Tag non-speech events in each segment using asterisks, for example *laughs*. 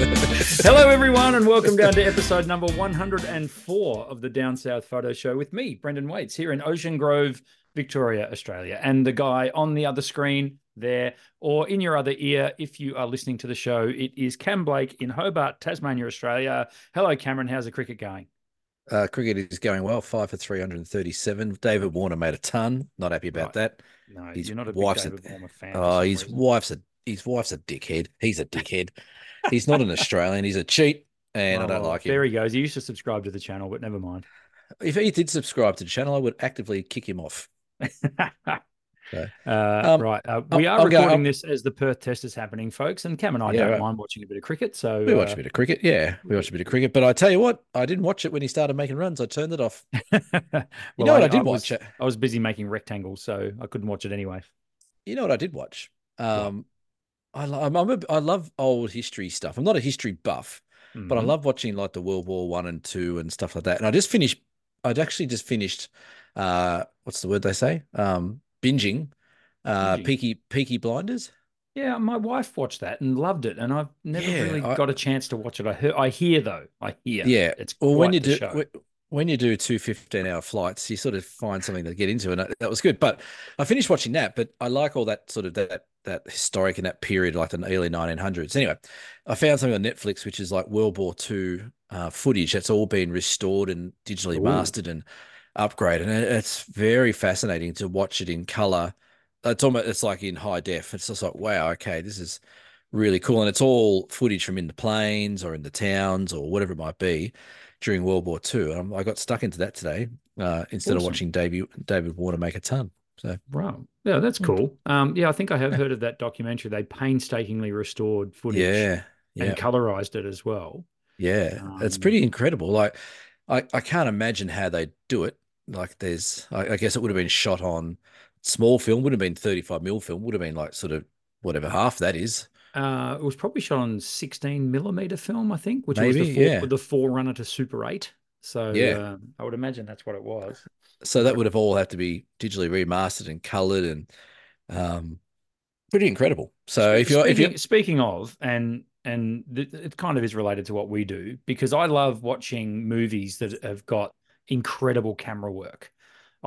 Hello, everyone, and welcome down to episode number 104 of the Down South Photo Show with me, Brendan Waites, here in Ocean Grove, Victoria, Australia. And the guy on the other screen there, or in your other ear, if you are listening to the show, it is Cam Blake in Hobart, Tasmania, Australia. Hello, Cameron. How's the cricket going? Uh, cricket is going well, five for 337. David Warner made a ton. Not happy about Right. that. No, His you're not a big David a- Warner fan. Oh, his reason. wife's a his wife's a dickhead. He's a dickhead. He's not an Australian. He's a cheat, and I don't like him. There he goes. He used to subscribe to the channel, but never mind. If he did subscribe to the channel, I would actively kick him off. *laughs* uh, Um, right. Uh, we are I'll recording I'll- this as the Perth test is happening, folks. And Cam and I Yeah, don't right. mind watching a bit of cricket. So We watch uh, a bit of cricket. Yeah, we watch a bit of cricket. But I tell you what, I didn't watch it when he started making runs. I turned it off. *laughs* well, You know what I, did was, watch? it. I was busy making rectangles, so I couldn't watch it anyway. You know what I did watch? Um, I lo- I'm, I'm a, I love old history stuff. I'm not a history buff, but I Mhm. love watching like the World War One and Two and stuff like that. And I just finished. I'd actually just finished. Uh, what's the word they say? Um, binging. Uh, Binging. Peaky Peaky Blinders. Yeah, my wife watched that and loved it, and I've never Yeah, really I- got a chance to watch it. I hear, I hear though, I hear. Yeah, it's Well, when you do. When, you do two 15 hour flights, you sort of find something to get into, and that, that was good. But I finished watching that. But I like all that sort of that that historic and that period, like the early 1900s. Anyway, I found something on Netflix which is like World War II uh, footage that's all been restored and digitally Ooh. mastered and upgraded, and it's very fascinating to watch it in color. It's almost it's like in high def. It's just like wow, okay, this is really cool, and it's all footage from in the plains or in the towns or whatever it might be during World War II. And I got stuck into that today uh, instead of watching David David Warner make a ton. So Right. Yeah, that's Mm. cool. Um, yeah, I think I have heard of that documentary. They painstakingly restored footage yeah, yeah, and colorized it as well. yeah, it's Um, pretty incredible. Like I I can't imagine how they do it. Like there's I, I guess it would have been shot on small film, would have been 35 mil film, would have been like sort of whatever half that is. Uh, it was probably shot on 16 millimeter film, I think, which was the, yeah. the forerunner to Super 8. So Yeah. um, I would imagine that's what it was. So that would have all had to be digitally remastered and colored and um pretty incredible. So if you're if speaking, you speaking of, and and th- it kind of is related to what we do because I love watching movies that have got incredible camera work.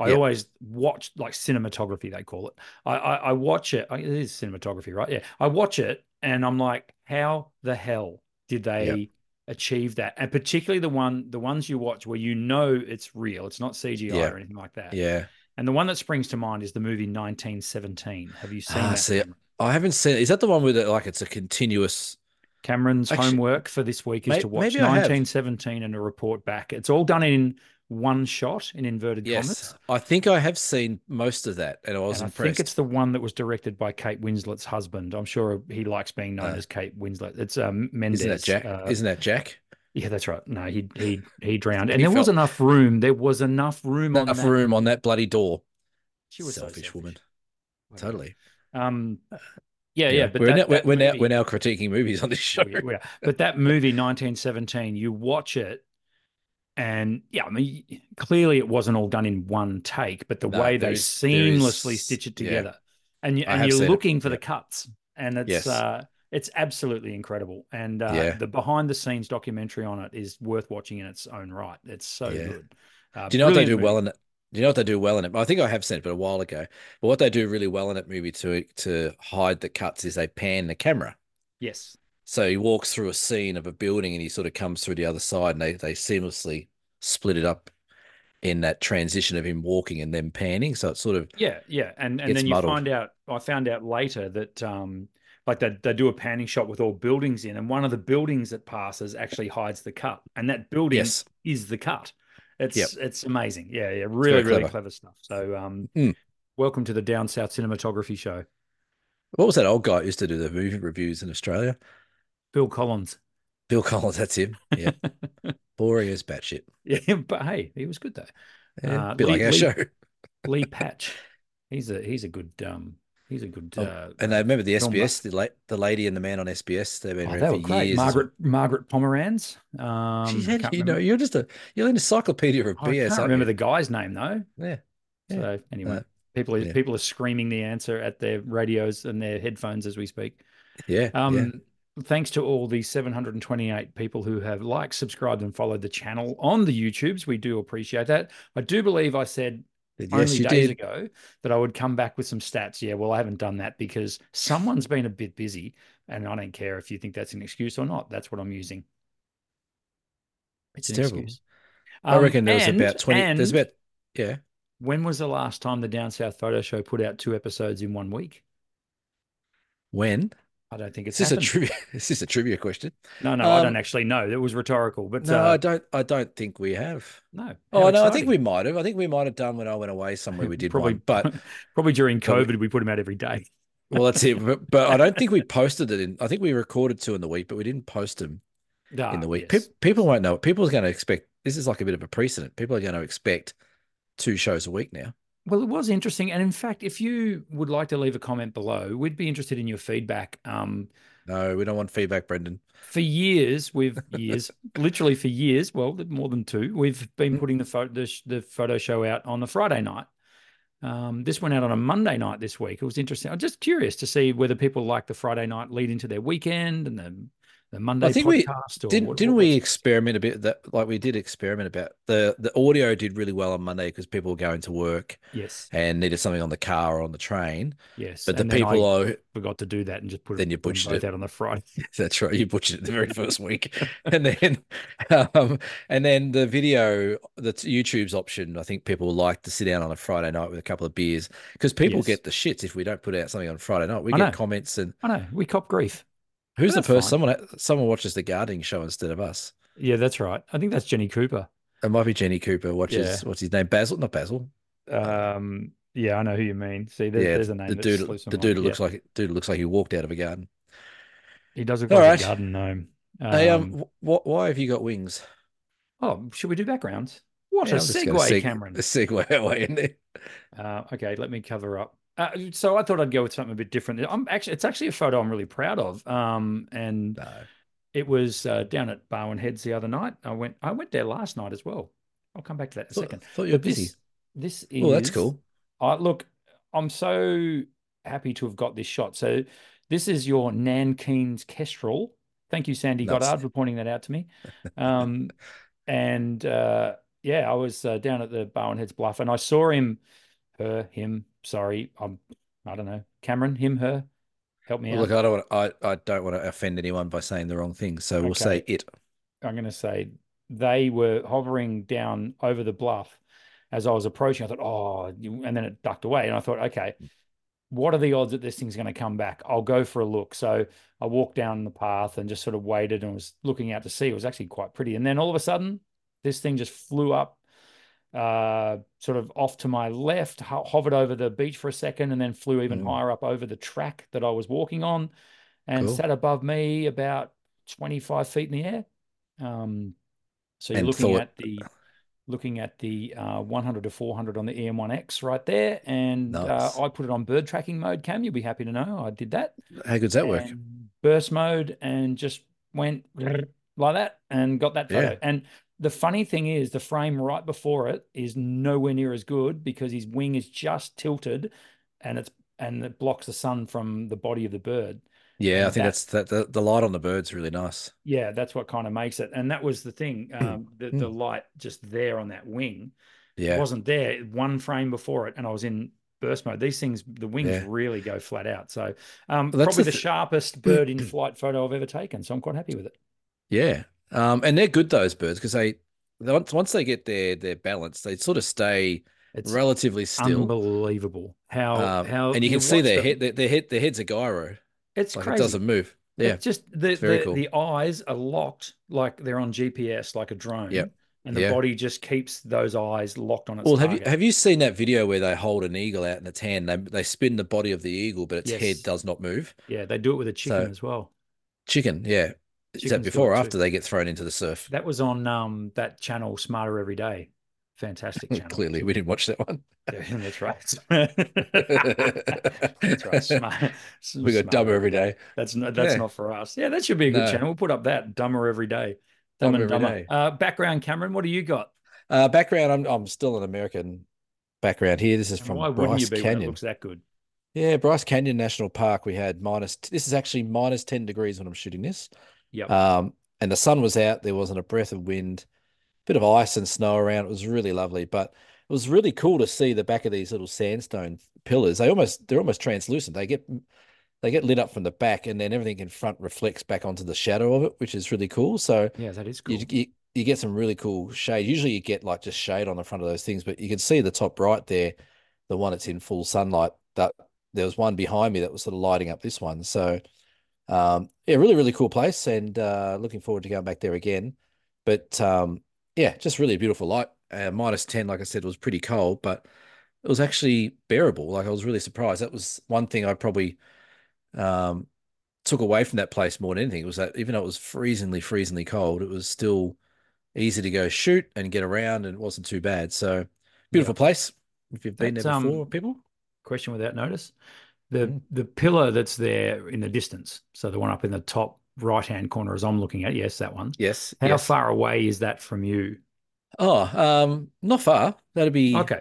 I always watch like cinematography, they call it. I, I, I watch it. It is cinematography, right? Yeah. I watch it and I'm like, how the hell did they achieve that? And particularly the one, the ones you watch where you know it's real, it's not CGI Yeah. or anything like that. yeah. And the one that springs to mind is the movie 1917. Have you seen Ah, that? see, I haven't seen is that the one with it like it's a continuous Cameron's Actually, homework for this week is may- to watch maybe I have. 1917 and a report back. It's all done in one shot in inverted Yes. commas. I think I have seen most of that and I was And I think it's the one that was directed by Kate Winslet's husband. I'm sure he likes being known Uh, as Kate Winslet. It's um, Mendes. Isn't that Jack? uh, Isn't that Jack? yeah, that's right. No, he he *laughs* he drowned, and He there was enough room. There was enough room on Enough that. room on that bloody door. She was so selfish woman. Totally. Um, yeah, yeah. But we're, that, now, we're, that we're now we're now critiquing movies on this *laughs* show. We-. But that movie, 1917, you watch it, and yeah, I mean, clearly it wasn't all done in one take, but the No, way they is- seamlessly is- stitch it yeah. together, and you, and you're seen it, looking for the cuts, and it's Yes. uh, it's absolutely incredible. And uh, Yeah. the behind the scenes documentary on it is worth watching in its own right. It's so Yeah. good. Uh, Do you know what they do brilliant well in it? Do you know what they do well in it? I think I have seen it, but a while ago. But what they do really well in that movie to to hide the cuts is they pan the camera. Yes. So he walks through a scene of a building and he sort of comes through the other side and they, they seamlessly split it up in that transition of him walking and then panning. So it's sort of Yeah, yeah, and and then you muddled. find out. I found out later that um, like they they do a panning shot with all buildings in, and one of the buildings that passes actually hides the cut, and that building yes. is the cut. It's Yep. it's amazing. Yeah, yeah, really, really clever. clever stuff. So um, Mm. welcome to the Down South Cinematography Show, What was that old guy used to do the movie reviews in Australia? Bill Collins. Bill Collins, that's him. Yeah. *laughs* Boring as batshit. *laughs* yeah, but hey, he was good though. Yeah, Uh, bit Lee- like our Lee- show. Lee *laughs* Patch, he's a he's a good um he's a good Oh, uh, And I remember the SBS, the, la- the lady and the man on SBS. They've been oh, around they for years. Margaret Margaret Pomeranz. Um, well. She I had, you know, you're just a you're an encyclopedia of I BS. I can't remember you? the guy's name though. Yeah. Yeah. So anyway, Uh, people are yeah. people are screaming the answer at their radios and their headphones as we speak. Yeah. Um, yeah. Thanks to all the 728 people who have liked, subscribed, and followed the channel on the YouTubes. We do appreciate that. I do believe I said Yes, only you days did. ago that I would come back with some stats. Yeah, well, I haven't done that because someone's been a bit busy, and I don't care if you think that's an excuse or not. That's what I'm using. It's an terrible. excuse. I Um, reckon there's and- about 20. there's about, yeah. When was the last time the Down South Photo Show put out two episodes in one week? When? I don't think Is it's this a trivia? *laughs* Is this a trivia question? no, no, I don't Um, actually know. It was rhetorical, but No, uh, I don't. I don't think we have. no. Oh How no, I think we might have. I think we might have done when I went away somewhere. We did probably, one, but *laughs* probably during COVID, we put them out every day. *laughs* well, that's it. But, but I don't think we posted it in. I think we recorded two in the week, but we didn't post them in Ah, the week. yes. Pe- people won't know. People are going to expect. This is like a bit of a precedent. People are going to expect two shows a week now. Well, it was interesting, and in fact, if you would like to leave a comment below, we'd be interested in your feedback. Um, No, we don't want feedback, Brendan. for years, we've years, literally for years, well, more than two, we've been Mm. putting the photo the, the photo show out on the Friday night. Um, this went out on a Monday night this week. It was interesting. I'm just curious to see whether people like the Friday night lead into their weekend and the the Monday think we Didn't what- didn't what- we experiment a bit? That like we did experiment about the the audio did really well on Monday because people were going to work Yes, and needed something on the car or on the train. yes. But the and then people I are forgot to do that and just put Then you put them butchered it. out on the Friday. *laughs* That's right. You butchered it the very first *laughs* week, and then, *laughs* um, and then the video, the YouTube's option. I think people like to sit down on a Friday night with a couple of beers because people Yes. get the shits if we don't put out something on Friday night. We I get know. comments and I know we cop grief. Who's the first? fine. Someone, someone watches the gardening show instead of us. Yeah, that's right. I think that's Jenny Cooper. It might be Jenny Cooper watches. Yeah. What's his name? Basil, not Basil. Um, yeah, I know who you mean. See, there's, yeah, there's a name. the dude. The mind. dude Yeah, looks like dude looks like he walked out of a garden. he does look All like right. a garden gnome. hey, um, Um, wh- why have you got wings? oh, should we do backgrounds? What Yeah, a I'm just gonna segue, seg- Cameron. *laughs* Segue away in there. Uh, okay, let me cover up. Uh, so I thought I'd go with something a bit different. I'm actually, it's actually a photo I'm really proud of. Um, and No. it was uh, down at Barwon Heads the other night. I went, I went there last night as well. I'll come back to that in a Thought, second. thought you were busy. this, this is. Oh, that's cool. I look, I'm so happy to have got this shot. So this is your Nankeen's Kestrel. Thank you, Sandy Nice. Goddard, for pointing that out to me. Um, *laughs* and uh, yeah, I was uh, down at the Barwon Heads Bluff, and I saw him, her, him. Sorry, I'm, I don't know, Cameron, him, her. Help me Well, out. look, I don't want I, I don't want to offend anyone by saying the wrong thing, so we'll say it. I'm going to say they were hovering down over the bluff as I was approaching. I thought, oh, and then it ducked away. And I thought, okay, what are the odds that this thing's going to come back? I'll go for a look. So I walked down the path and just sort of waited and was looking out to see. It was actually quite pretty. And then all of a sudden, this thing just flew up, uh, sort of off to my left, ho- hovered over the beach for a second, and then flew even Mm. higher up over the track that I was walking on and Cool. sat above me about 25 feet in the air. Um, so you're And looking thought- at the looking at the uh, 100 to 400 on the EM1X right there, and Nice. uh, I put it on bird tracking mode. Cam, you'll be happy to know I did that. How good's that work? Burst mode, and just went like that, and got that photo. Yeah. And the funny thing is, the frame right before it is nowhere near as good because his wing is just tilted, and it's and it blocks the sun from the body of the bird. Yeah, I think that- that's that the, the light on the bird's really nice. Yeah, that's what kind of makes it. And that was the thing. *clears throat* Um, the, the Mm. light just there on that wing Yeah. wasn't there one frame before it, and I was in burst mode. These things, the wings Yeah. really go flat out. So, um, that's probably the the sharpest *clears throat* bird in flight photo I've ever taken. So I'm quite happy with it. Yeah. Um, and they're good those birds because they they- once once they get their their balance, they sort of stay It's relatively still. unbelievable how Um, how and you can see their them. head their, their head their head's a gyro. It's Like crazy. it doesn't move. Yeah. It's just the very the, cool. the eyes are locked like they're on GPS, like a drone. Yep. And the Yeah. body just keeps those eyes locked on its Well, have you have you seen that video where they hold an eagle out in its hand? They they spin the body of the eagle, but its head does not move. Yeah, they do it with a chicken So- as well. Chicken, yeah. Is that before or it too. after they get thrown into the surf? That was on um that channel, Smarter Every Day. Fantastic *laughs* channel. Clearly, we didn't watch that one. Yeah, *laughs* that's right. *laughs* that's right. Smart, We got Smarter dumber every day. That's not that's Yeah. not for us. Yeah, that should be a good No. channel. We'll put up that Dumber Every Day. Dumb Dumber and Dumber. Uh, background, Cameron. What do you got? Uh, background, I'm I'm still an American background here. This is from why wouldn't you Bryce be when it Canyon. looks that good? Yeah, Bryce Canyon National Park, we had minus, this is actually minus 10 degrees when I'm shooting this. Yep. Um, and the sun was out. There wasn't a breath of wind, bit of ice and snow around. It was really lovely, but it was really cool to see the back of these little sandstone pillars. They almost, they're almost translucent. They get, they get lit up from the back and then everything in front reflects back onto the shadow of it, which is really cool. So yeah, that is cool. you, you, you get some really cool shade. Usually you get like just shade on the front of those things, but you can see the top right there, the one that's in full sunlight that there was one behind me that was sort of lighting up this one. So, um, yeah, really, really cool place, and uh, looking forward to going back there again. But um, yeah, just really a beautiful light. Uh, minus ten, like I said, was pretty cold, but it was actually bearable. Like I was really surprised. That was one thing I probably um, took away from that place more than anything. Was that even though it was freezingly, freezingly cold, it was still easy to go shoot and get around, and it wasn't too bad. So beautiful place. If you've been That's, there um, before, people. Question without notice. The Mm. the pillar that's there in the distance, so the one up in the top right hand corner as I'm looking at, yes, that one. Yes. How yes. far away is that from you? Oh, um, not far. That'd be Okay.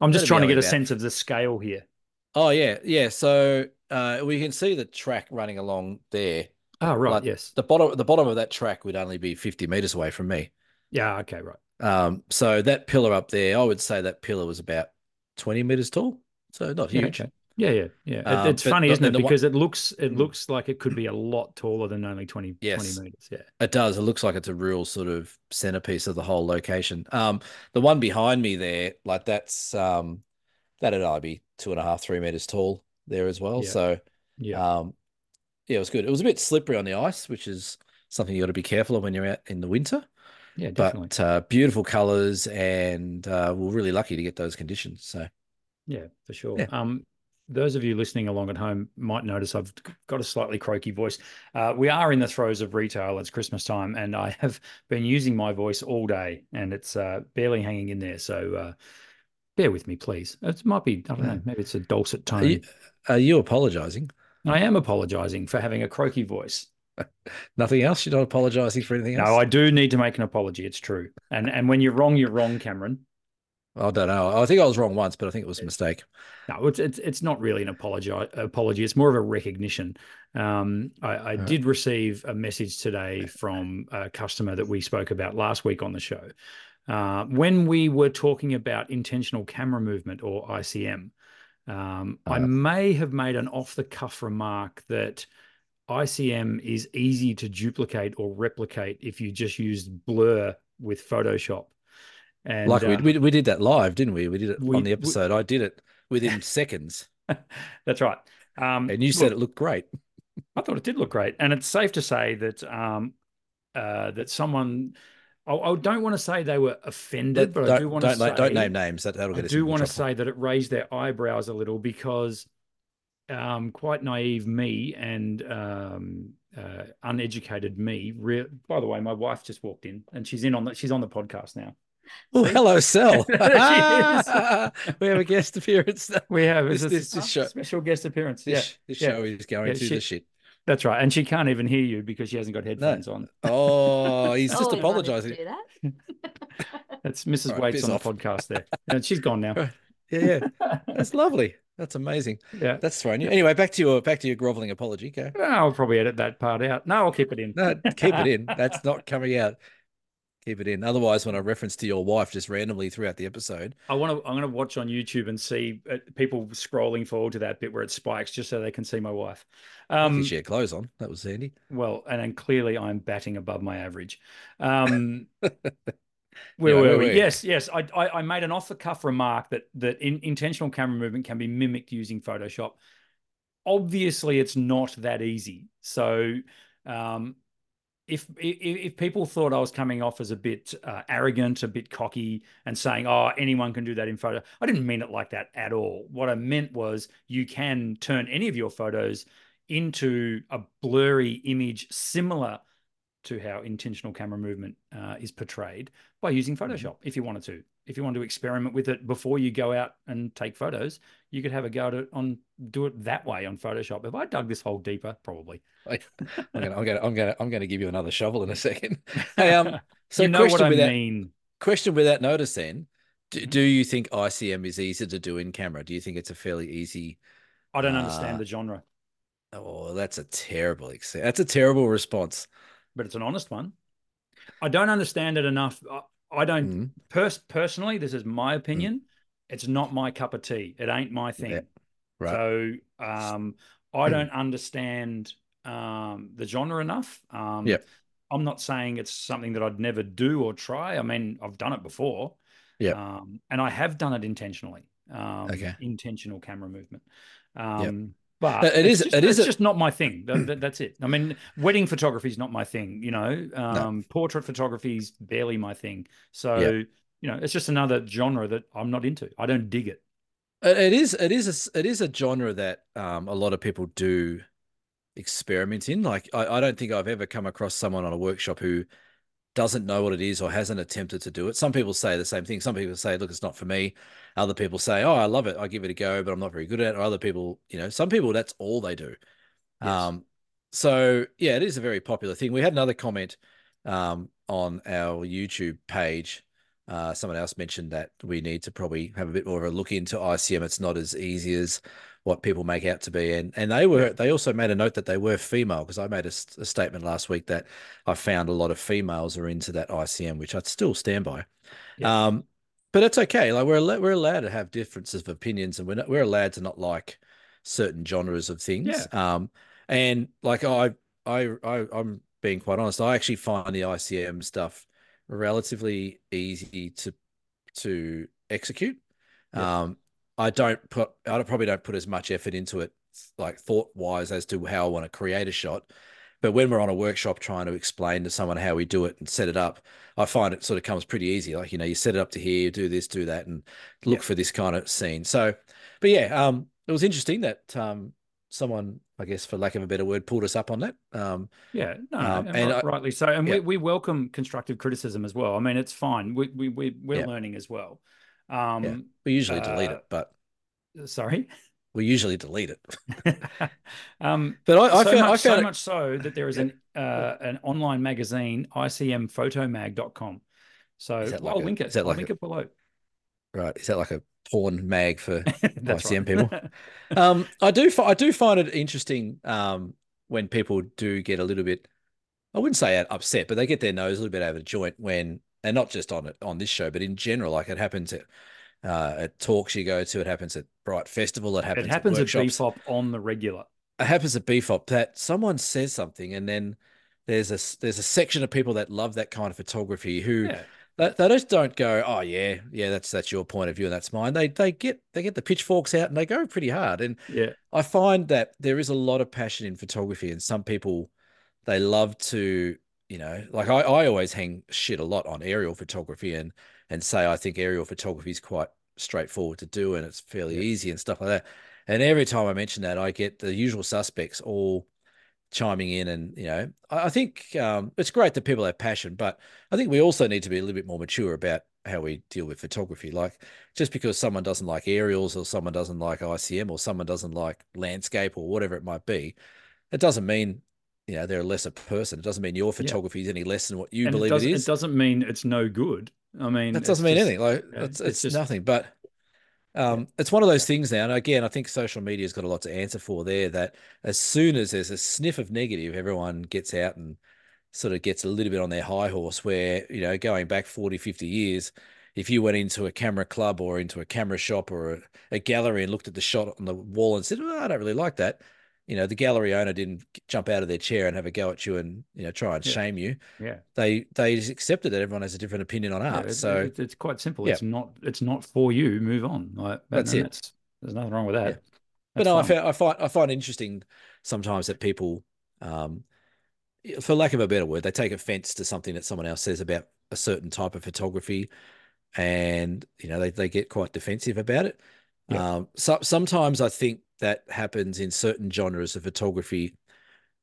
I'm just trying to get a about- sense of the scale here. Oh yeah, yeah. So uh, we can see the track running along there. Oh, right. Like, yes. The bottom, the bottom of that track would only be fifty meters away from me. Yeah. Okay. Right. Um, so that pillar up there, I would say that pillar was about twenty meters tall. So not Yeah, huge. okay. Yeah. Yeah. Yeah. Um, it's but funny, isn't it? one- Because it looks it Mm. looks like it could be a lot taller than only 20, 20 meters. Yeah. It does. It looks like it's a real sort of centerpiece of the whole location. Um, the one behind me there, like that's um, that'd only be two and a half, three meters tall there as well. Yeah. So Yeah. Um, yeah, it was good. It was a bit slippery on the ice, which is something you got to be careful of when you're out in the winter. yeah. Definitely. But uh, beautiful colors, and uh, we're really lucky to get those conditions. So Yeah, for sure. Yeah. Um, those of you listening along at home might notice I've got a slightly croaky voice. Uh, we are in the throes of retail. It's Christmas time, and I have been using my voice all day, and it's uh, barely hanging in there. So uh, bear with me, please. It might be, I don't know, maybe it's a dulcet are tone. you, are you apologizing? I am apologizing for having a croaky voice. *laughs* Nothing else? You're not apologizing for anything else? No, I do need to make an apology. It's true. And and when you're wrong, you're wrong, Cameron. I don't know. I think I was wrong once, but I think it was a mistake. No, it's it's, it's not really an apology. Apology. It's more of a recognition. Um, I, I Right. did receive a message today from a customer that we spoke about last week on the show. Uh, when we were talking about intentional camera movement or ICM, um, I Uh. may have made an off the cuff remark that ICM is easy to duplicate or replicate if you just use blur with Photoshop. And like we, uh, we we did that live, didn't we? We did it we- on the we- episode. I did it within *laughs* seconds, *laughs* that's right. Um, and you look, said it looked great. I thought it did look great, and it's safe to say that um, uh, that someone. I, I don't want to say they were offended, but I do want to say don't name names. That that'll I get us. do want to say that it raised their eyebrows a little because um, quite naive me and um, uh, uneducated me. Re- By the way, my wife just walked in, and she's in on the, she's on the podcast now. Oh, hello, Sel. *laughs* *laughs* We have a guest appearance. We have This- it's this- this s- show- special guest appearance. This, yeah, this yeah. show is going Yeah, through she- the shit. that's right, and she can't even hear you because she hasn't got headphones on. Oh, he's *laughs* just Oh, you wanted to apologizing. do that? That's Mrs. All right, Waites on off. the podcast there. And she's gone now. Right. Yeah, yeah. That's lovely. That's amazing. yeah. That's thrown you. Anyway, back to your back to your groveling apology. Go. I'll probably edit that part out. No, I'll keep it in. No, keep it in. That's not coming out. Keep it in. Otherwise, when I reference to your wife just randomly throughout the episode, I want to. I'm going to watch on YouTube and see uh, people scrolling forward to that bit where it spikes, just so they can see my wife. Um, she had clothes on. That was handy. well, and then clearly I'm batting above my average. Um, *laughs* where Yeah, were we? Yes, yes. I, I, I made an off the cuff remark that that in, intentional camera movement can be mimicked using Photoshop. Obviously, it's not that easy. So, um, if, if if people thought I was coming off as a bit uh, arrogant, a bit cocky, and saying, "Oh, anyone can do that in photo," I didn't mean it like that at all. What I meant was you can turn any of your photos into a blurry image similar to how intentional camera movement uh, is portrayed by using Photoshop. If you wanted to, if you want to experiment with it before you go out and take photos, you could have a go at it on do it that way on Photoshop. If I dug this hole deeper, probably. *laughs* I'm gonna, I'm gonna, I'm gonna, I'm gonna give you another shovel in a second. *laughs* Hey, um, so you know what question I without mean. question without notice. Then, do, Mhm. do you think ICM is easier to do in camera? Do you think it's a fairly easy I don't understand Uh, the genre, Oh, that's a terrible that's a terrible response. but it's an honest one. I don't understand it enough. I, don't Mm, pers- personally. This is my opinion. It's not my cup of tea. It ain't my thing. Yeah, right. So um, I don't understand um, the genre enough. Um, Yep. I'm not saying it's something that I'd never do or try. I mean, I've done it before. Yep. Um, and I have done it intentionally. Um, Okay. Intentional camera movement. Um, But it is. Just, it is. it's a- just not my thing. That- that- that's it. I mean, wedding photography is not my thing. You know, um, portrait photography is barely my thing. So you know, it's just another genre that I'm not into. I don't dig it. It is it is a it is a genre that um, a lot of people do experiment in. Like I, I don't think I've ever come across someone on a workshop who doesn't know what it is or hasn't attempted to do it. Some people say the same thing. Some people say, look, it's not for me. Other people say, oh, I love it. I give it a go, but I'm not very good at it. Or other people, you know, some people that's all they do. Yes. Um, so yeah, it is a very popular thing. We had another comment um, on our YouTube page. Uh, someone else mentioned that we need to probably have a bit more of a look into ICM. It's not as easy as what people make out to be, and and they were they also made a note that they were female because I made a statement last week that I found a lot of females are into that ICM, which I'd still stand by. Yeah. Um, but it's okay. Like we're we're allowed to have differences of opinions, and we're not, we're allowed to not like certain genres of things. Um, and like I I I I'm being quite honest. I actually find the ICM stuff relatively easy to to execute. Yeah. Um, I don't put I probably don't put as much effort into it, like thought wise, as to how I want to create a shot. But when we're on a workshop trying to explain to someone how we do it and set it up, I find it sort of comes pretty easy. Like, you know, you set it up to here, you do this, do that, and look Yeah. for this kind of scene. So, but yeah, um, it was interesting that um, someone, I guess, for lack of a better word, pulled us up on that. Um, Yeah, no, Um, and and I- rightly so. And yeah. we, we welcome constructive criticism as well. I mean, it's fine. We we, we we're Yeah. learning as well. Um, yeah, we usually delete uh, it, but sorry. we usually delete it. *laughs* um, But I, I so found, much, I so it, much so that there is an uh, an online magazine, icmphotomag.com. So like I'll a- link it. is that I'll like link a- it below. right. Is that like a porn mag for *laughs* ICM people? *laughs* um, I do, I do find it interesting um, when people do get a little bit, I wouldn't say upset, but they get their nose a little bit over the joint when, and not just on it on this show, but in general, like it happens at uh, at talks you go to, it happens at Bright Festival, it happens, it happens at at BFOP on the regular. it happens at BFOP that someone says something, and then there's a there's a section of people that love that kind of photography who Yeah, they, they just don't go, oh yeah, yeah, that's that's your point of view and that's mine. They they get they get the pitchforks out and they go pretty hard. And yeah, I find that there is a lot of passion in photography, and some people they love to, you know, like I, I always hang shit a lot on aerial photography and and say I think aerial photography is quite straightforward to do and it's fairly Yeah. easy and stuff like that. And every time I mention that, I get the usual suspects all chiming in, and you know, I, I think um, it's great that people have passion, but I think we also need to be a little bit more mature about how we deal with photography. Like just because someone doesn't like aerials or someone doesn't like ICM or someone doesn't like landscape or whatever it might be, it doesn't mean you know they're a lesser person. It doesn't mean your photography is any less than what you and believe it, does, it is. it doesn't mean it's no good. I mean, that doesn't mean just- anything. Like yeah, it's, it's it's just- nothing. But um, it's one of those things now. And again, I think social media's got a lot to answer for there. That as soon as there's a sniff of negative, everyone gets out and sort of gets a little bit on their high horse. Where you know, going back 40, 50 years, if you went into a camera club or into a camera shop or a, a gallery and looked at the shot on the wall and said, well, "I don't really like that," you know, the gallery owner didn't jump out of their chair and have a go at you and you know try and Yeah. shame you. Yeah, They they just accepted that everyone has a different opinion on yeah, art. it- so it- it's quite simple. Yeah. It's not. It's not for you. Move on. Like That's it. there's nothing wrong with that. Yeah. But no, I, found, I find I find interesting sometimes that people, um, for lack of a better word, they take offense to something that someone else says about a certain type of photography, and you know they, they get quite defensive about it. Yeah. Um, so sometimes I think that happens in certain genres of photography,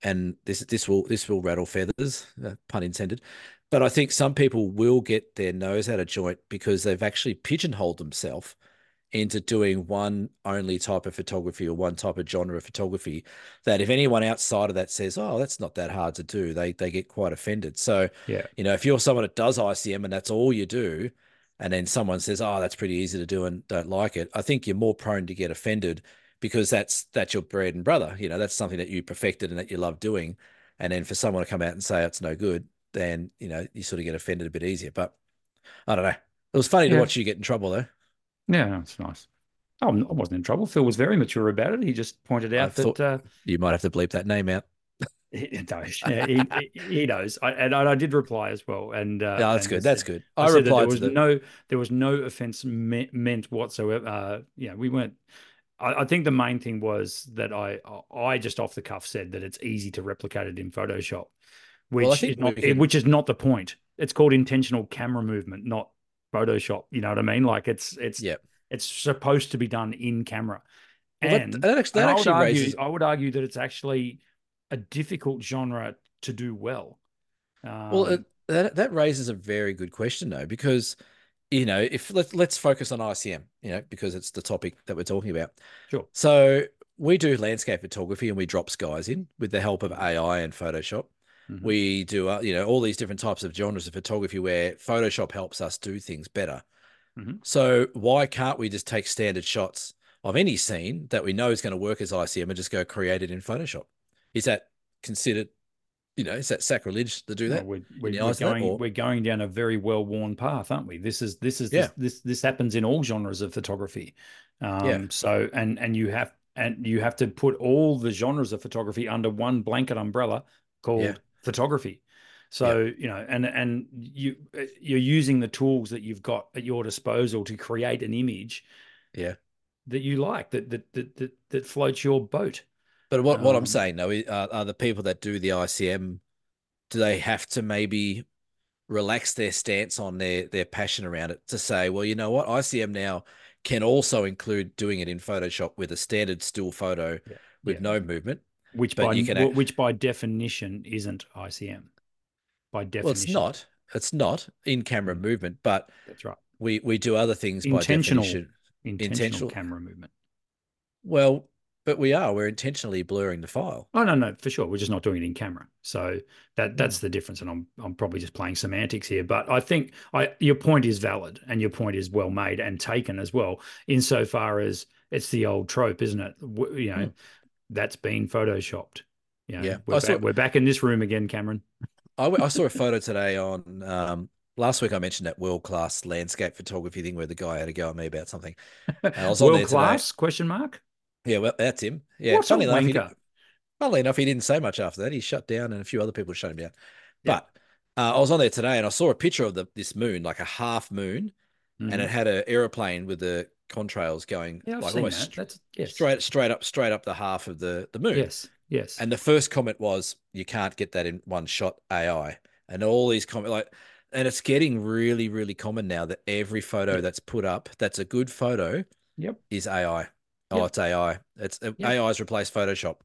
and this this will this will rattle feathers, uh, pun intended. But I think some people will get their nose out of joint because they've actually pigeonholed themselves into doing one only type of photography or one type of genre of photography that if anyone outside of that says oh that's not that hard to do they they get quite offended so Yeah. you know if you're someone that does ICM and that's all you do and then someone says oh that's pretty easy to do and don't like it I think you're more prone to get offended because that's that's your bread and brother. You know, that's something that you perfected and that you love doing. And then for someone to come out and say it's no good, then you know you sort of get offended a bit easier. But I don't know. It was funny Yeah. to watch you get in trouble though. Yeah, it's nice. Oh, I wasn't in trouble. Phil was very mature about it. He just pointed out thought- that uh, You might have to bleep that name out. *laughs* he, knows. Yeah, he, he- knows. I, and I, I did reply as well. And uh, Yeah, that's and good. That's good. I, I, said that there was the no there was no offense me- meant whatsoever. Uh, yeah, we weren't. I, I think the main thing was that I I just off the cuff said that it's easy to replicate it in Photoshop, which Well, is not can- which is not the point. It's called intentional camera movement, not Photoshop. You know what I mean? Like it's it's yeah. it's supposed to be done in camera. Well, that, and that actually, and that I would argue, raises. I would argue that it's actually a difficult genre to do well. Um, Well, it, that that raises a very good question though, because you know, if let's let's focus on ICM, you know, because it's the topic that we're talking about. Sure. So we do landscape photography and we drop skies in with the help of AI and Photoshop. Mhm. We do, uh, you know, all these different types of genres of photography where Photoshop helps us do things better. Mhm. So why can't we just take standard shots of any scene that we know is going to work as ICM and just go create it in Photoshop? Is that considered, you know, is that sacrilege to do that? we're, we're, we're that, going or- we're going down a very well worn path, aren't we? This is this is Yeah. this, this this happens in all genres of photography. Um, Yeah. So and and you have and you have to put all the genres of photography under one blanket umbrella called Yeah. photography. So you know, and and you you're using the tools that you've got at your disposal to create an image Yeah. that you like that that that that, that floats your boat. But what, what I'm Um, saying though, are, are the people that do the ICM, do they have to maybe relax their stance on their their passion around it to say, well, you know what, ICM now can also include doing it in Photoshop with a standard still photo Yeah. with Yeah. no movement. which But by you can act- which by definition isn't ICM. By definition, Well, it's not. It's not in camera Mm. movement, but That's right. we we do other things by definition. Intentional, Intentional- camera movement. Well, but we are. We're intentionally blurring the file. Oh no, no, for sure. We're just not doing it in camera. So Hmm. that that's the difference. And I'm I'm probably just playing semantics here, but I think I your point is valid and your point is well made and taken as well. Insofar as it's the old trope, isn't it? You know, Hmm. that's been photoshopped. You know, Yeah. we're I back, we're back in this room again, Cameron. I saw a *laughs* photo today on um, last week. I mentioned that world class landscape photography thing where the guy had a go at me about something. I was on there World class? Question mark. Yeah, well, that's him. Yeah, What's a funnily enough, he, funnily enough, he didn't say much after that. He shut down, and a few other people shut him down. Yeah. But uh, I was on there today, and I saw a picture of the this moon, like a half moon, and Mhm. it had an aeroplane with the contrails going yeah, like almost that. That's yes. straight straight up straight up the half of the the moon. Yes, yes. And the first comment was, "You can't get that in one shot AI." And all these comments, like, and it's getting really, really common now that every photo that's put up that's a good photo Yep. is AI. Oh, Yep. it's AI. It's uh, Yep. AI's replaced Photoshop.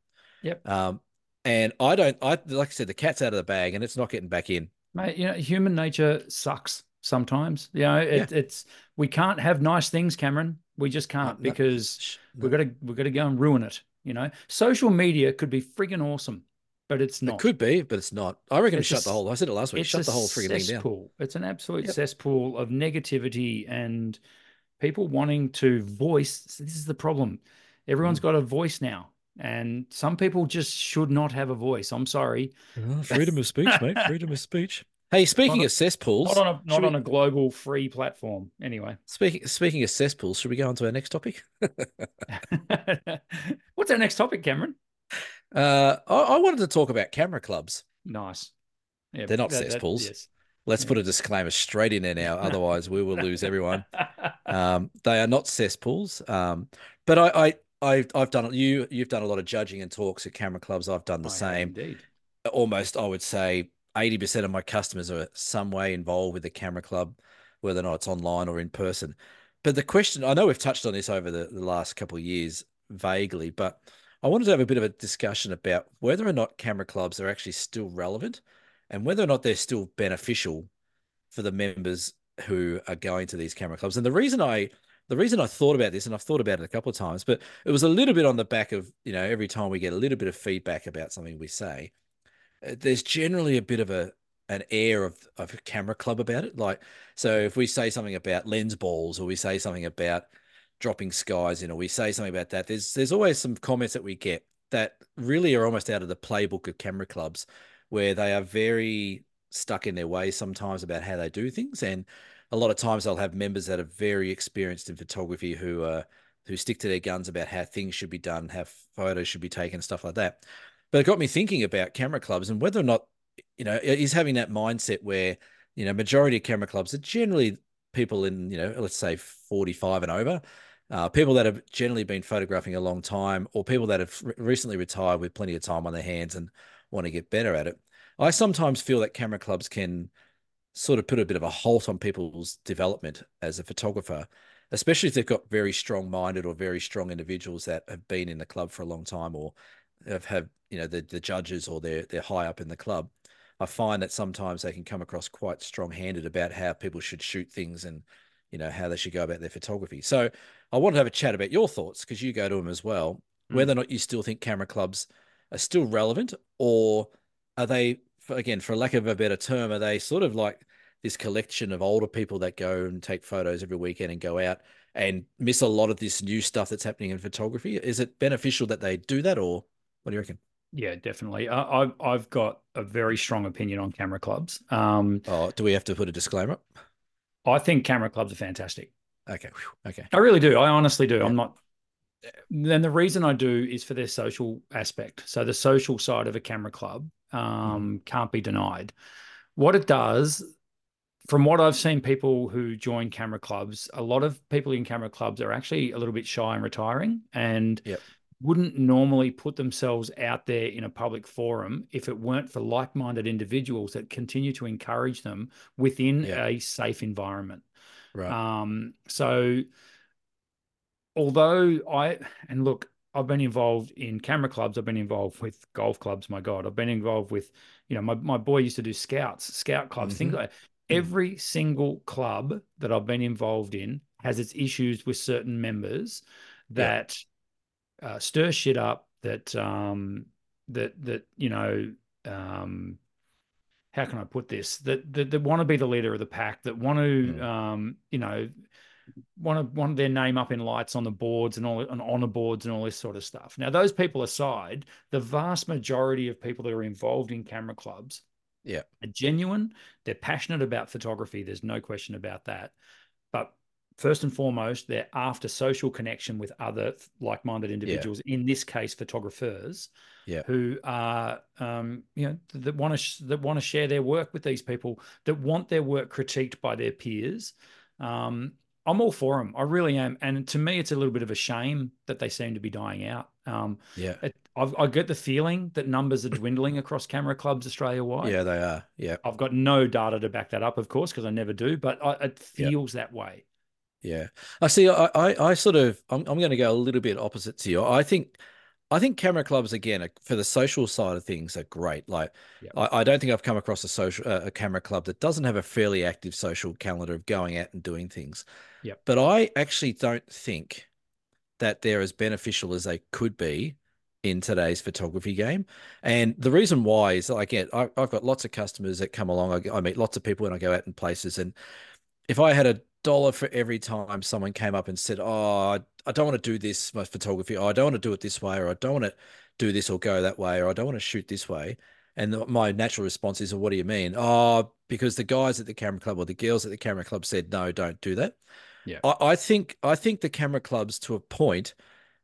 Yep. Um, and I don't. I like I said, the cat's out of the bag, and it's not getting back in. Mate, you know, human nature sucks sometimes. You know, it, it's we can't have nice things, Cameron. We just can't no. because got to we've got to go and ruin it. You know, social media could be friggin' awesome, but it's not. It could be, but it's not. I reckon It's shut a the whole. I said it last week. it's Shut the whole frigging thing down. cesspool. It's an absolute Yep. cesspool of negativity and people wanting to voice. This is the problem. Everyone's Mm. got a voice now, and some people just should not have a voice. I'm sorry. Oh, *laughs* freedom of speech, mate. Freedom of speech. Hey, speaking Not of cesspools, Not on a should not we- on a global free platform. Anyway. Speaking speaking of cesspools, should we go on to our next topic? *laughs* What's our next topic, Cameron? Uh, I, I wanted to talk about camera clubs. Nice. Yeah, They're not that- that- cesspools. yes. Let's put a disclaimer straight in there now, *laughs* otherwise we will lose everyone. *laughs* Um, they are not cesspools. Um, but I, I, I, I've done you. You've done a lot of judging and talks at camera clubs. I've done the I same. Indeed. Almost, I would say, eighty percent of my customers are some way involved with the camera club, whether or not it's online or in person. But the question, I know we've touched on this over the, the last couple of years vaguely, but I wanted to have a bit of a discussion about whether or not camera clubs are actually still relevant and whether or not they're still beneficial for the members who are going to these camera clubs. And the reason I the reason I thought about this, and I've thought about it a couple of times, but it was a little bit on the back of, you know, every time we get a little bit of feedback about something we say, uh, there's generally a bit of a an air of, of a camera club about it. Like, so if we say something about lens balls or we say something about dropping skies in, or we say something about that. There's there's always some comments that we get that really are almost out of the playbook of camera clubs, where they are very stuck in their ways sometimes about how they do things, and a lot of times they'll have members that are very experienced in photography who are who stick to their guns about how things should be done, how photos should be taken, stuff like that. But it got me thinking about camera clubs and whether or not, you know, is having that mindset where, you know, majority of camera clubs are generally people in, you know, let's say 45 and over, uh, people that have generally been photographing a long time, or people that have re- recently retired with plenty of time on their hands and want to get better at it. I sometimes feel that camera clubs can sort of put a bit of a halt on people's development as a photographer, especially if they've got very strong minded or very strong individuals that have been in the club for a long time or have, have you know, the, the judges or they're, they're high up in the club. I find that sometimes they can come across quite strong handed about how people should shoot things and, you know, how they should go about their photography. So I want to have a chat about your thoughts because you go to them as well, mm. whether or not you still think camera clubs are still relevant or are they again, for lack of a better term, are they sort of like this collection of older people that go and take photos every weekend and go out and miss a lot of this new stuff that's happening in photography? Is it beneficial that they do that, or what do you reckon? Yeah, definitely. I, I've I've got a very strong opinion on camera clubs. Um, oh, do we have to put a disclaimer? I think camera clubs are fantastic. Okay. Okay. I really do. I honestly do. Yeah. I'm not. Then the reason I do is for their social aspect. So the social side of a camera club um, can't be denied. What it does, from what I've seen, people who join camera clubs, a lot of people in camera clubs are actually a little bit shy and retiring, and yep. wouldn't normally put themselves out there in a public forum if it weren't for like-minded individuals that continue to encourage them within yep. a safe environment. Right. Um, so although I and look, I've been involved in camera clubs. I've been involved with golf clubs. My God, I've been involved with, you know, my, my boy used to do scouts, scout clubs, mm-hmm. things like that. Mm. Every single club that I've been involved in has its issues with certain members that yeah. uh, stir shit up. That um, that that you know, um, how can I put this? That that, that want to be the leader of the pack. That want to, mm. um, you know, want to want their name up in lights on the boards and all on honor boards and all this sort of stuff. Now, those people aside, the vast majority of people that are involved in camera clubs, yeah, are genuine. They're passionate about photography. There's no question about that. But first and foremost, they're after social connection with other like-minded individuals. Yeah. In this case, photographers. Yeah. Who are, um, you know, that want to sh- that want to share their work with these people, that want their work critiqued by their peers, um, I'm all for them. I really am. And to me, it's a little bit of a shame that they seem to be dying out. Um, yeah. It, i get the feeling that numbers are dwindling across camera clubs Australia wide. Yeah, they are. Yeah. I've got no data to back that up, of course, because I never do, but I, it feels that way. Yeah. I see. I, I, I sort of, I'm, I'm going to go a little bit opposite to you. I think I think camera clubs again for the social side of things are great. Like, yep. I, I, don't think I've come across a social uh, a camera club that doesn't have a fairly active social calendar of going out and doing things. Yep. But I actually don't think that they're as beneficial as they could be in today's photography game. And the reason why is I get I, have got lots of customers that come along. I, I meet lots of people when I go out in places, and if I had a dollar for every time someone came up and said, "Oh, I don't want to do this my photography. Oh, I don't want to do it this way, or I don't want to do this or go that way, or I don't want to shoot this way." And the, my natural response is, well, "What do you mean?" Oh, because the guys at the camera club or the girls at the camera club said, "No, don't do that." Yeah, I, I think I think the camera clubs, to a point,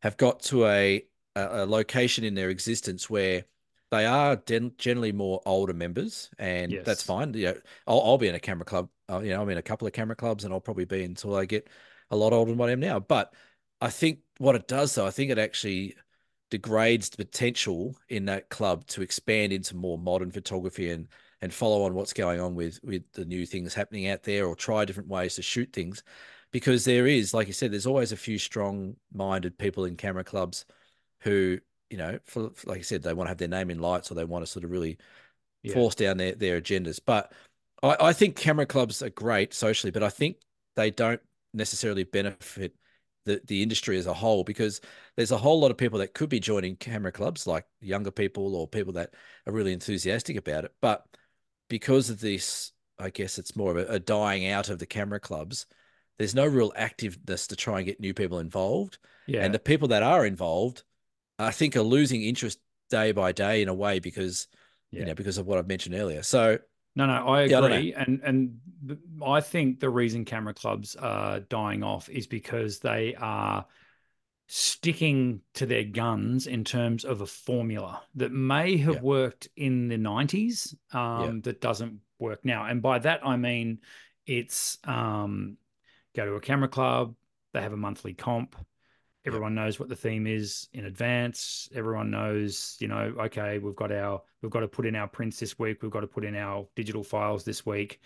have got to a a, a location in their existence where they are generally more older members, and yes. that's fine. You know, I'll, I'll, be in a camera club. Uh, you know, I'm in a couple of camera clubs, and I'll probably be until I get a lot older than what I am now. But I think what it does, though, I think it actually degrades the potential in that club to expand into more modern photography and and follow on what's going on with with the new things happening out there, or try different ways to shoot things, because there is, like you said, there's always a few strong-minded people in camera clubs who you know, for, for, like I said, they want to have their name in lights or they want to sort of really yeah. force down their, their agendas. But I, I think camera clubs are great socially, but I think they don't necessarily benefit the, the industry as a whole because there's a whole lot of people that could be joining camera clubs, like younger people or people that are really enthusiastic about it. But because of this, I guess it's more of a, a dying out of the camera clubs. there's no real activeness to try and get new people involved. Yeah. And the people that are involved, I think, are losing interest day by day in a way because Yeah. you know because of what I've mentioned earlier. So No, no, I Yeah, I agree, and and I think the reason camera clubs are dying off is because they are sticking to their guns in terms of a formula that may have Yeah. worked in the nineties, um, that doesn't work now. And by that I mean it's um, go to a camera club, they have a monthly comp. Everyone knows what the theme is in advance. Everyone knows, you know, okay, we've got our, we've got to put in our prints this week. We've got to put in our digital files this week.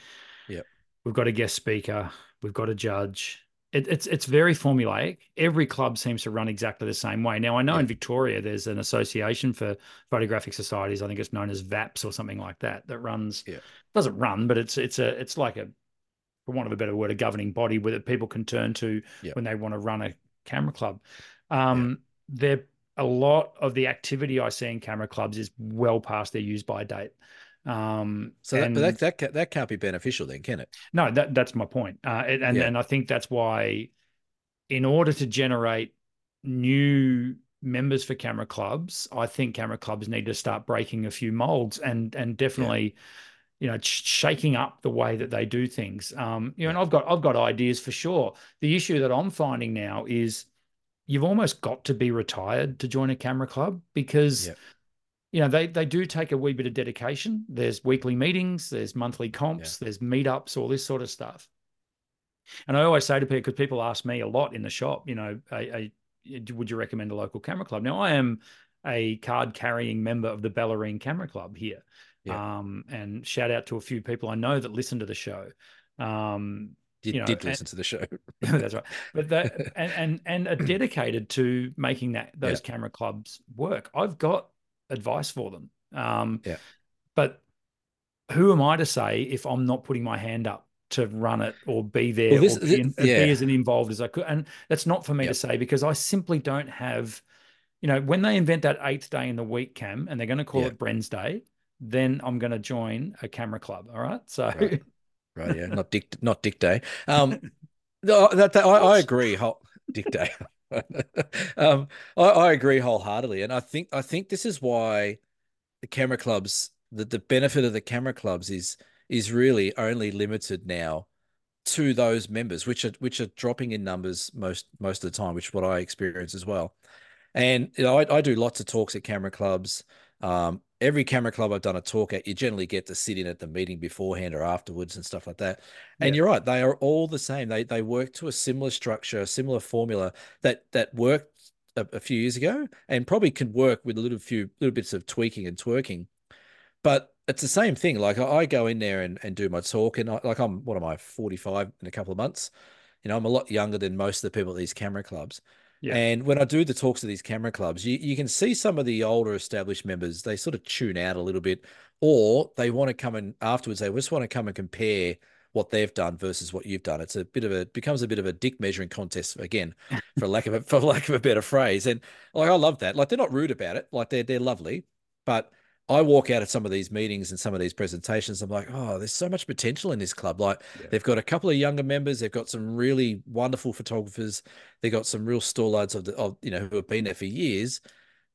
Yep. We've got a guest speaker. We've got a judge. It, it's it's very formulaic. Every club seems to run exactly the same way. Now I know Yeah. in Victoria there's an association for photographic societies. I think it's known as VAPS or something like that. That runs Yeah. doesn't run, but it's it's a it's like a for want of a better word, a governing body where that people can turn to Yeah. when they want to run a camera club. Um, There, a lot of the activity I see in camera clubs is well past their use by date. Um, so that, but that that that can't be beneficial then, can it? no, that that's my point. Uh, and and, Yeah. and I think that's why, in order to generate new members for camera clubs, I think camera clubs need to start breaking a few molds and and definitely, you know, shaking up the way that they do things. Um, you know, and I've got I've got ideas for sure. The issue that I'm finding now is you've almost got to be retired to join a camera club because Yeah. you know they they do take a wee bit of dedication there's weekly meetings there's monthly comps there's meetups all this sort of stuff and i always say to people because people ask me a lot in the shop you know a, a, would you recommend a local camera club now i am a card carrying member of the bellarine camera club here Yeah. um, and shout out to a few people i know that listen to the show um, Did, You know, did and- listen to the show. *laughs* that's right. But that and and and are *laughs* dedicated to making that those camera clubs work. I've got advice for them. Um, Yeah. But who am I to say if I'm not putting my hand up to run it or be there Well, this- or be, thi- in- yeah. be as involved as I could? And that's not for me Yep. to say because I simply don't have. You know, when they invent that eighth day in the week, Cam, and they're going to call Yeah. it Bren's Day, then I'm going to join a camera club. All right. So, Right. right? Yeah, not Dick, not Dick Day. Um, *laughs* no, that, that I, I agree. Whole, Dick Day. *laughs* um, I, I agree wholeheartedly, and I think I think this is why the camera clubs, the the benefit of the camera clubs is is really only limited now to those members, which are which are dropping in numbers most most of the time, which is what I experience as well. And you know, I, I do lots of talks at camera clubs. Um, every camera club I've done a talk at, you generally get to sit in at the meeting beforehand or afterwards and stuff like that. And Yeah. you're right, they are all the same. They they work to a similar structure, a similar formula that that worked a, a few years ago, and probably can work with a little few little bits of tweaking and twerking. But it's the same thing. Like I, I go in there and, and do my talk, and I, like I'm what am I, 45 in a couple of months? You know, I'm a lot younger than most of the people at these camera clubs. Yeah. And when I do the talks to these camera clubs, you, you can see some of the older established members, they sort of tune out a little bit, or they want to come and afterwards, they just want to come and compare what they've done versus what you've done. It's a bit of a becomes a bit of a dick measuring contest again, *laughs* for lack of a for lack of a better phrase. And like I love that. Like they're not rude about it. Like they're they're lovely. But I walk out of some of these meetings and some of these presentations. I'm like, oh, there's so much potential in this club. Like Yeah. they've got a couple of younger members. They've got some really wonderful photographers. They've got some real stalwarts of the of you know who have been there for years.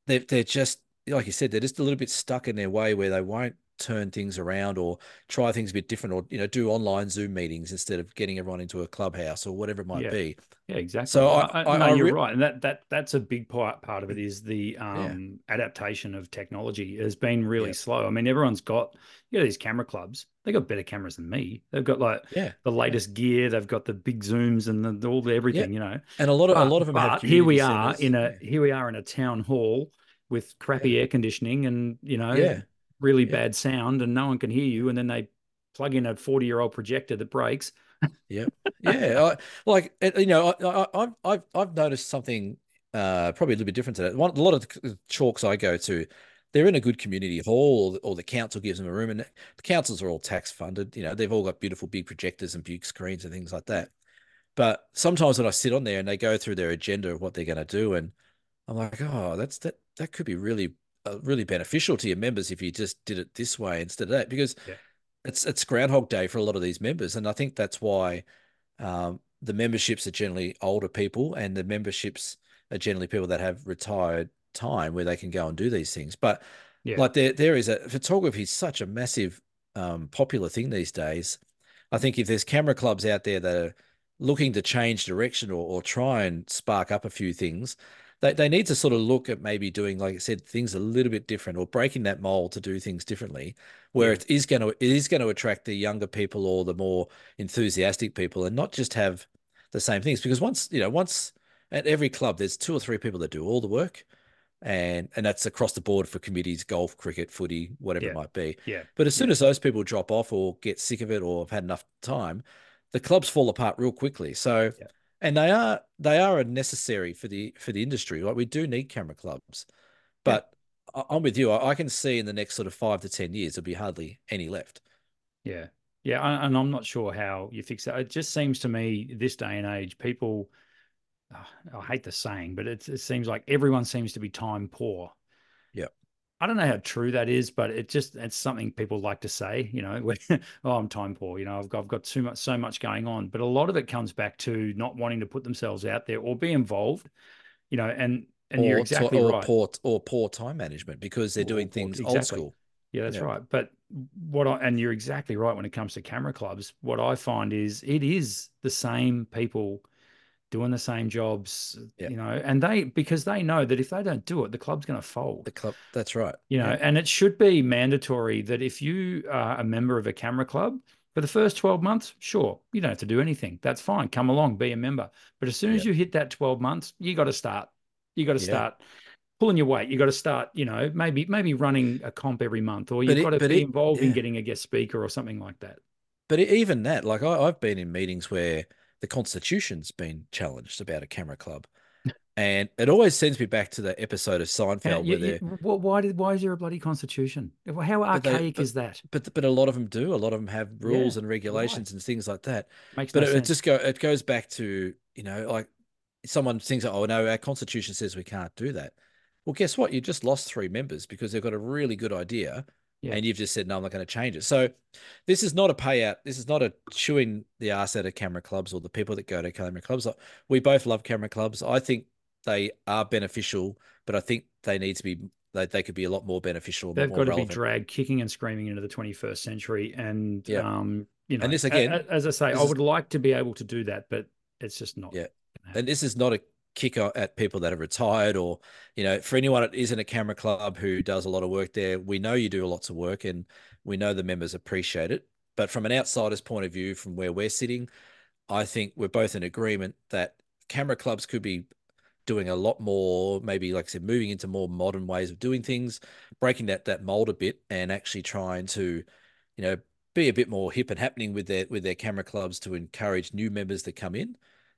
They're they're just like you said, they're just a little bit stuck in their way where they won't turn things around or try things a bit different or you know do online Zoom meetings instead of getting everyone into a clubhouse or whatever it might Yeah. be. Yeah, exactly. So I- I, I- no, I you're re- right, and that that that's a big part part of it is the um, adaptation of technology has been really Yeah. slow. I mean, everyone's got you know these camera clubs. They got better cameras than me. They've got like Yeah. the latest gear. They've got the big zooms and the, all the everything. You know, And a lot of a lot of them have but here we are centers. in a here we are in a town hall with crappy air conditioning and you know Yeah. Really Yeah. bad sound, and no one can hear you. And then they plug in a forty year old projector that breaks. Yeah, yeah. I, like you know, I, I, I've I've I've noticed something uh, probably a little bit different to that. One, a lot of the chalks I go to, they're in a good community hall, or the, council gives them a room, and the councils are all tax funded. You know, they've all got beautiful big projectors and big screens and things like that. But sometimes when I sit on there and they go through their agenda of what they're going to do, and I'm like, oh, that's that that could be really really beneficial to your members if you just did it this way instead of that, because Yeah. it's it's Groundhog Day for a lot of these members, and I think that's why um, the memberships are generally older people, and the memberships are generally people that have retired time where they can go and do these things. But Yeah. like there, there is a photography is such a massive, um, popular thing these days. I think if there's camera clubs out there that are looking to change direction or, or try and spark up a few things, they, they need to sort of look at maybe doing, like I said, things a little bit different or breaking that mold to do things differently, where Yeah. it is going to it is going to attract the younger people or the more enthusiastic people, and not just have the same things. Because once you know, once at every club, there's two or three people that do all the work, and and that's across the board for committees, golf, cricket, footy, whatever Yeah. it might be. Yeah. But as soon as those people drop off or get sick of it or have had enough time, the clubs fall apart real quickly. So, Yeah. And they are they are a necessary for the for the industry. Like we do need camera clubs, but I I'm with you. I, I can see in the next sort of five to ten years there'll be hardly any left. Yeah. Yeah. And I'm not sure how you fix that. It just seems to me this day and age, people, ah, I hate the saying, but it, it seems like everyone seems to be time poor. Yep. I don't know how true that is, but it just, it's something people like to say, you know, *laughs* oh, I'm time poor, you know, I've got, I've got too much, so much going on. But a lot of it comes back to not wanting to put themselves out there or be involved, you know, and, and you're exactly or right. poor or poor time management because they're Or doing things old school. Yeah, that's Yeah. right. But what I and you're exactly right when it comes to camera clubs. What I find is it is the same people doing the same jobs, Yeah. you know, and they because they know that if they don't do it, the club's going to fold. The club. That's right. You know, Yeah. and it should be mandatory that if you are a member of a camera club for the first 12 months, sure, you don't have to do anything. That's fine. Come along, be a member. But as soon as you hit that 12 months, you got to start. You got to Yeah. start pulling your weight. You got to start, you know, maybe maybe running a comp every month, or you've got to be it- involved in getting a guest speaker or something like that. But even that, like I, I've been in meetings where the Constitution's been challenged about a camera club, and it always sends me back to the episode of Seinfeld you- where they're why did why is there a bloody constitution? How But they- archaic but- is that? But but a lot of them do. A lot of them have rules Yeah, and regulations and things like that. Makes But no it, it just go it goes back to you know like someone thinks oh no our constitution says we can't do that. Well, guess what? You just lost three members because they've got a really good idea, Yeah. and you've just said no, I'm not going to change it. So this is not a payout. This is not a chewing the ass out of camera clubs or the people that go to camera clubs. We both love camera clubs. I think they are beneficial, but I think they need to be they, they could be a lot more beneficial. They've more got to relevant. be dragged kicking and screaming into the 21st century. And Yeah. um, you know, And this again, a- as I say, I is- would like to be able to do that, but it's just not. Yeah. And this is not a kick at people that have retired or, you know, for anyone that isn't a camera club who does a lot of work there, we know you do lots of work and we know the members appreciate it. But from an outsider's point of view, from where we're sitting, I think we're both in agreement that camera clubs could be doing a lot more, maybe like I said, moving into more modern ways of doing things, breaking that that mold a bit and actually trying to, you know, be a bit more hip and happening with their with their camera clubs to encourage new members to come in.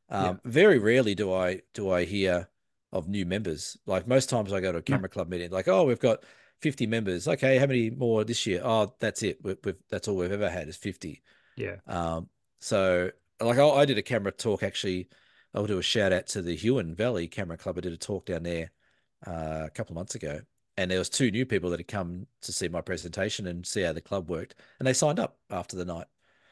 Um, Very rarely do I do I hear of new members. Like most times I go to a camera club meeting, like, oh, we've got 50 members. Okay, how many more this year? Oh, that's it. We've, we've that's all we've ever had is 50. Yeah. Um, so like I, I did a camera talk actually. I'll do a shout out to the Huon Valley Camera Club. I did a talk down there uh, a couple of months ago, and there was two new people that had come to see my presentation and see how the club worked, and they signed up after the night.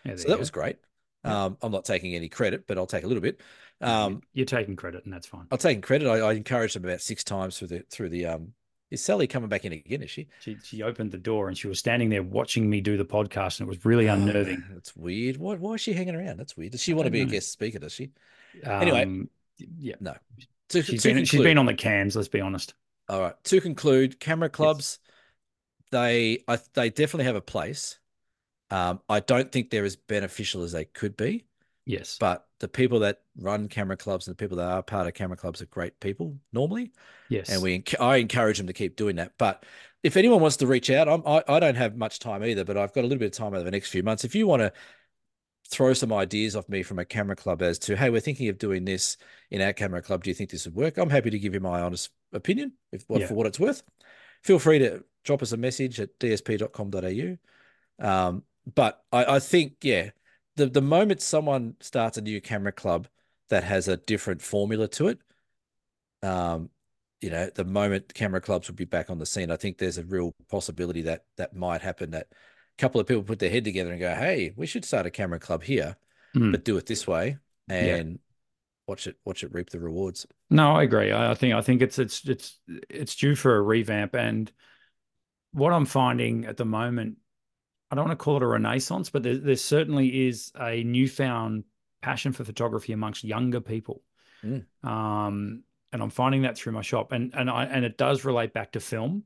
Yeah, so that go. was great. Um, I'm not taking any credit, but I'll take a little bit. Um, You're taking credit, and that's fine. I'll take credit. I, I encouraged them about six times through the through the um. Is Sally coming back in again? Is she? She she opened the door and she was standing there watching me do the podcast, and it was really unnerving. Oh, that's weird. Why why is she hanging around? That's weird. Does she want to be a guest speaker? Does she? Anyway. Um, yeah, No. To, she's to been she's conclude- been on the cams. Let's be honest. All right. To conclude, camera clubs, they I, they definitely have a place. Um, I don't think they're as beneficial as they could be, Yes, but the people that run camera clubs and the people that are part of camera clubs are great people normally, yes, and we I encourage them to keep doing that. But if anyone wants to reach out, I'm, I I don't have much time either, but I've got a little bit of time over the next few months. If you want to throw some ideas off me from a camera club as to hey, we're thinking of doing this in our camera club. Do you think this would work? I'm happy to give you my honest opinion, if what Yeah. for what it's worth. Feel free to drop us a message at dsp.com.au. Um, but I, I think, yeah, the the moment someone starts a new camera club that has a different formula to it, um, you know, the moment camera clubs will be back on the scene, I think there's a real possibility that that might happen. That a couple of people put their head together and go, "Hey, we should start a camera club here, Mm. but do it this way." and watch it watch it reap the rewards. No, I agree. I, I think I think it's it's it's it's due for a revamp. And what I'm finding at the moment, I don't want to call it a renaissance, but there, there certainly is a newfound passion for photography amongst younger people. Mm. Um, and I'm finding that through my shop, and and I and it does relate back to film.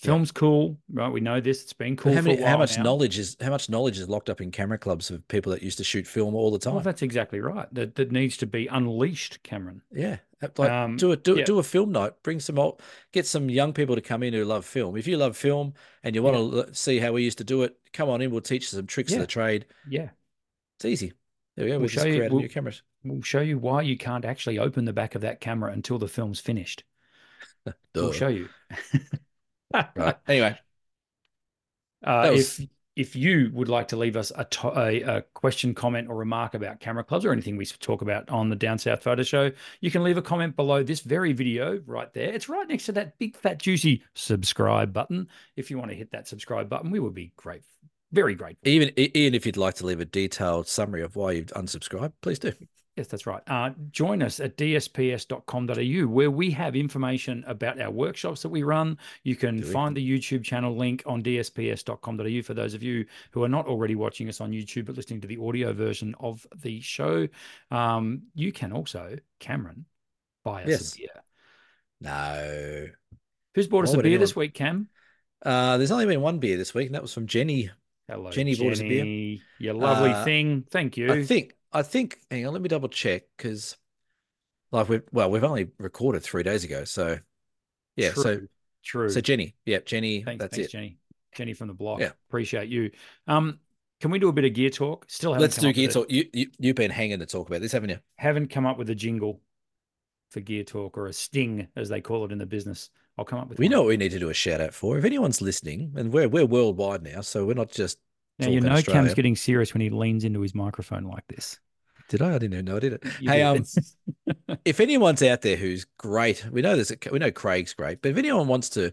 Film's cool, right? We know this. It's been cool. How, many, how much now. knowledge is how much knowledge is locked up in camera clubs of people that used to shoot film all the time? Well, that's exactly right. That that needs to be unleashed, Cameron. Yeah, like Um, do a do yeah. do a film night. Bring some old, get some young people to come in who love film. If you love film and you want to see how we used to do it, come on in. We'll teach you some tricks Yeah. of the trade. Yeah, It's easy. There we go. We'll We just show you- we'll- new cameras. we'll show you why you can't actually open the back of that camera until the film's finished. *laughs* We'll show you. *laughs* Right. *laughs* Anyway, Uh, That if if you would like to leave us a, to- a, a question, comment, or remark about camera clubs or anything we talk about on the Down South Photo Show, you can leave a comment below this very video right there. It's right next to that big fat juicy subscribe button. If you want to hit that subscribe button, we would be great, very grateful. even even if you'd like to leave a detailed summary of why you've unsubscribed, please do. Yes, that's right. Uh, join us at dsps.com.au where we have information about our workshops that we run. You can find the YouTube channel link on dsps.com.au for those of you who are not already watching us on YouTube but listening to the audio version of the show. Um, you can also, Cameron, buy us Yes. a beer. No. Who's bought us a beer anyone- this week, Cam? Uh, there's only been one beer this week, and that was from Jenny. Hello, Jenny bought us a beer. Jenny, You lovely Uh, thing. Thank you. I think I think hang on, let me double check because like we've well, we've only recorded three days ago. So yeah, so True, true. so Jenny. yeah, Jenny, Thanks, that's thanks, it. Jenny. Jenny from the block. Yeah. Appreciate you. Um, can we do a bit of gear talk? Still haven't Let's do gear talk. You, you you've been hanging to talk about this, haven't you? haven't come up with a jingle for gear talk or a sting as they call it in the business. I'll come up with We one. know what we need to do a shout out for. If anyone's listening, and we're we're worldwide now, so we're not just Now you know Australia. Cam's getting serious when he leans into his microphone like this. Did I? I didn't even know I did it. You hey, did. um, *laughs* if anyone's out there who's great, we know there's a, we know Craig's great, but if anyone wants to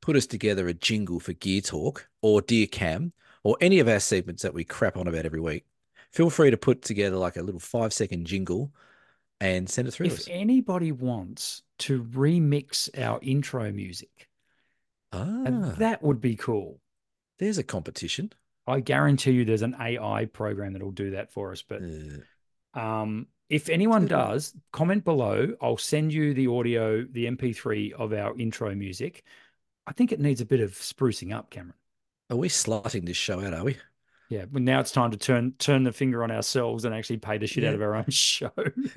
put us together a jingle for Gear Talk or Dear Cam or any of our segments that we crap on about every week, feel free to put together like a little five second jingle and send it through if us. anybody wants to remix our intro music, Ah, that would be cool. there's a competition. I guarantee you there's an AI program that'll do that for us. But Uh, Um, if anyone does, comment below. I'll send you the audio, the MP3 of our intro music. I think it needs a bit of sprucing up, Cameron. are we slutting this show out? Are we? Yeah, but now it's time to turn turn the finger on ourselves and actually pay the shit out of our own *laughs* show.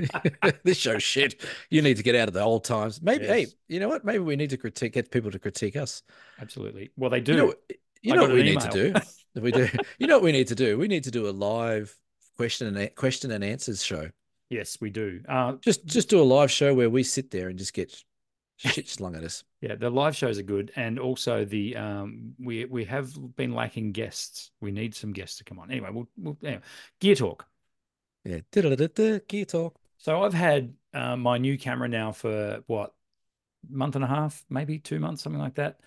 *laughs* this show's shit. You need to get out of the old times. Maybe. Hey, you know what? Maybe we need to critique, get people to critique us. Absolutely. Well, they do. You know, you know what we need to do. We do. *laughs* You know what we need to do? We need to do a live question and question and answers show. yes, we do. Uh, Just just do a live show where we sit there and just get shit slung at us. *laughs* yeah, the live shows are good, and also the um, we we have been lacking guests. We need some guests to come on. Anyway, we'll, we'll anyway. gear talk. Yeah. Gear talk. So I've had uh, my new camera now for what month and a half, maybe two months, something like that.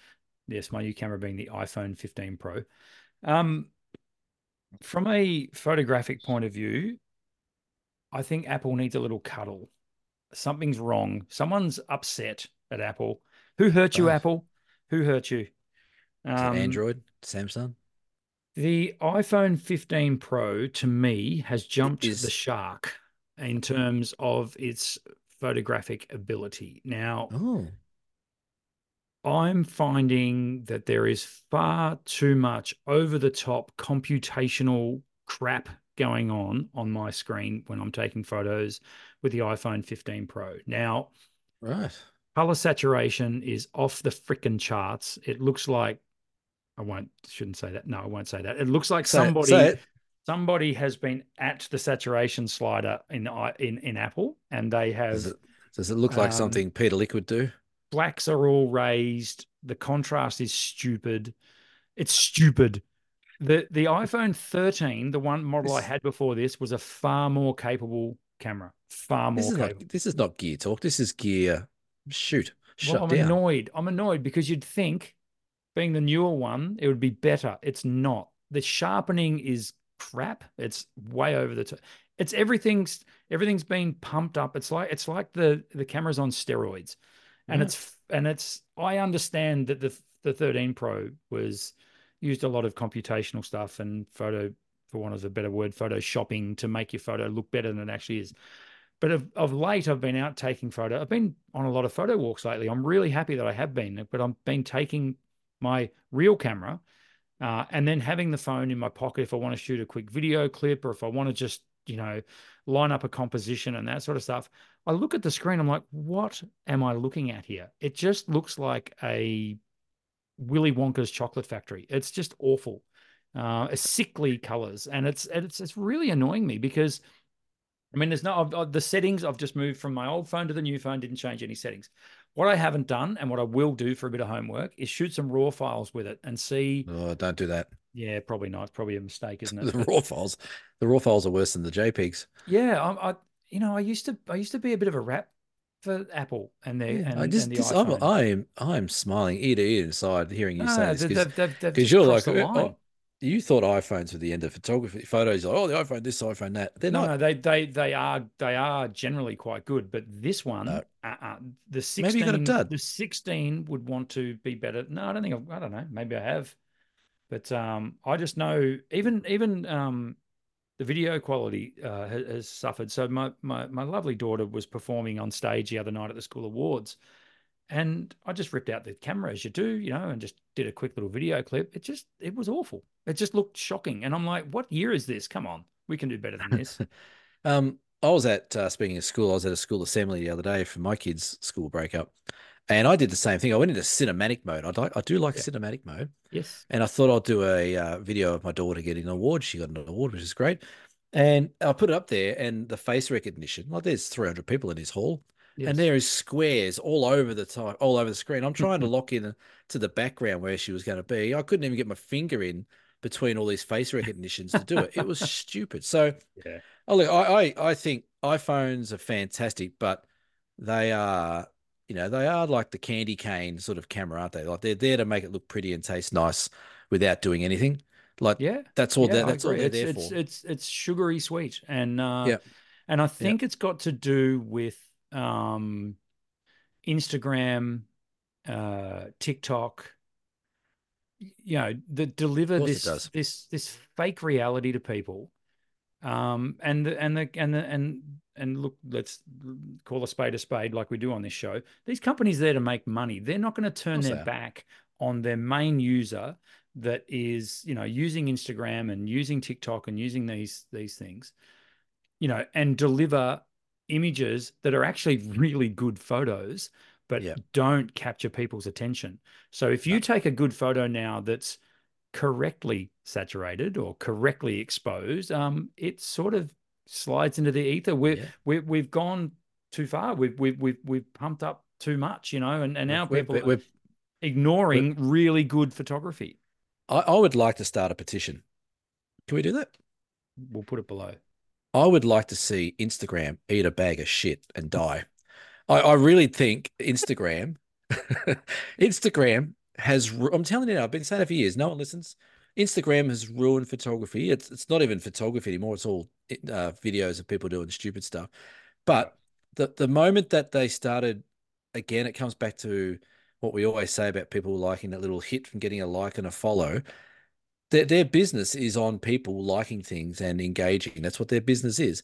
Yes, my new camera being the iPhone 15 Pro. Um, from a photographic point of view, I think Apple needs a little cuddle. Something's wrong. Someone's upset at Apple. Who hurt you, Right. Apple? Who hurt you? Um, Android, Samsung. the iPhone 15 Pro to me has jumped is- the shark in terms of its photographic ability. Now, Oh, I'm finding that there is far too much over the top computational crap going on on my screen when I'm taking photos with the iPhone 15 Pro. Now, right. color saturation is off the frickin' charts. It looks like I won't shouldn't say that. No, I won't say that. It looks like Say somebody say it. somebody has been at the saturation slider in i- in in Apple and they have Does it, does it look like um, something Peter Lik would do? Blacks are all raised. The contrast is stupid. It's stupid. The the iPhone 13, the one model I had before this, was a far more capable camera. Far more This is capable. not this is not gear talk. This is gear shoot. Shut well, I'm down. annoyed. I'm annoyed because you'd think, being the newer one, it would be better. It's not. The sharpening is crap. It's way over the top. It's everything's. everything's been pumped up. It's like it's like the the camera's on steroids, and Yeah. it's and it's. I understand that the the 13 Pro was used a lot of computational stuff and photo, for want of a better word, photoshopping to make your photo look better than it actually is. But of, of late, I've been out taking photo. I've been on a lot of photo walks lately. I'm really happy that I have been, but I've been taking my real camera uh, and then having the phone in my pocket if I want to shoot a quick video clip or if I want to just, you know, line up a composition and that sort of stuff. I look at the screen, I'm like, what am I looking at here? It just looks like a Willy Wonka's chocolate factory. It's just awful. Uh, sickly colors, and it's it's it's really annoying me because I mean, there's no I've, I've- the settings. I've just moved from my old phone to the new phone. Didn't change any settings. What I haven't done, and what I will do for a bit of homework, is shoot some raw files with it and see. Oh, don't do that. Yeah, probably not. It's probably a mistake, isn't it? *laughs* The raw files, the raw files are worse than the JPEGs. yeah, I, I you know I used to I used to be a bit of a rap for Apple and their Yeah, and, I just, and the just I'm, iPhone. I am, I am smiling ear to ear inside hearing you No, say this because you're like, oh, you thought iPhones were the end of photography photos. Like, oh, the iPhone this, iPhone that. They're no, not. no, they they they are they are generally quite good, but this one, No. uh-uh. the Maybe sixteen, you got a dud. the sixteen would want to be better. No, I don't think I've, I don't know. Maybe I have, but um, I just know even even um, the video quality uh, has, suffered. So my my my lovely daughter was performing on stage the other night at the school awards, and I just ripped out the camera as you do, you know, and just did a quick little video clip. It just it was awful. It just looked shocking, and I'm like, what year is this? Come on, we can do better than this. *laughs* Um, I was at uh, speaking of school, I was at a school assembly the other day for my kids' school breakup, and I did the same thing. I went into cinematic mode. I like, I do like Yeah. cinematic mode, yes. and I thought I'd do a uh, video of my daughter getting an award. She got an award, which is great. And I put it up there, and the face recognition. Like, there's 300 people in this hall, Yes. and there is squares all over the time, all over the screen. I'm trying to *laughs* lock in to the background where she was going to be. I couldn't even get my finger in between all these face recognitions to do it. It was *laughs* stupid. So, Yeah. oh look, I, I I think iPhones are fantastic, but they are, you know, they are like the candy cane sort of camera, aren't they? Like they're there to make it look pretty and taste nice without doing anything. Like Yeah. that's all yeah, that, that's all they're it's, there it's, for. it's it's sugary sweet, and uh, Yeah. and I think it's got to do with um, Instagram, uh, TikTok. You know, that deliver this this this fake reality to people, um, and the and the and the and and look, let's call a spade a spade, like we do on this show. These companies there to make money. They're not going to turn their back on their main user that is, you know, using Instagram and using TikTok and using these these things, you know, and deliver images that are actually *laughs* really good photos, but Yeah. don't capture people's attention. So if you take a good photo now that's correctly saturated or correctly exposed, um, it sort of slides into the ether. We're, Yeah. we we've gone too far. We've we've we've we've pumped up too much, you know, and, and now We're- people we're- are we're- ignoring really good photography. I, I would like to start a petition. Can we do that? We'll put it below. I would like to see Instagram eat a bag of shit and die. I, I really think Instagram, *laughs* Instagram has. I'm telling you now. I've been saying it for years. No one listens. Instagram has ruined photography. It's it's not even photography anymore. It's all uh, videos of people doing stupid stuff. But the the moment that they started, again, it comes back to what we always say about people liking that little hit from getting a like and a follow their, their business is on people liking things and engaging. That's what their business is.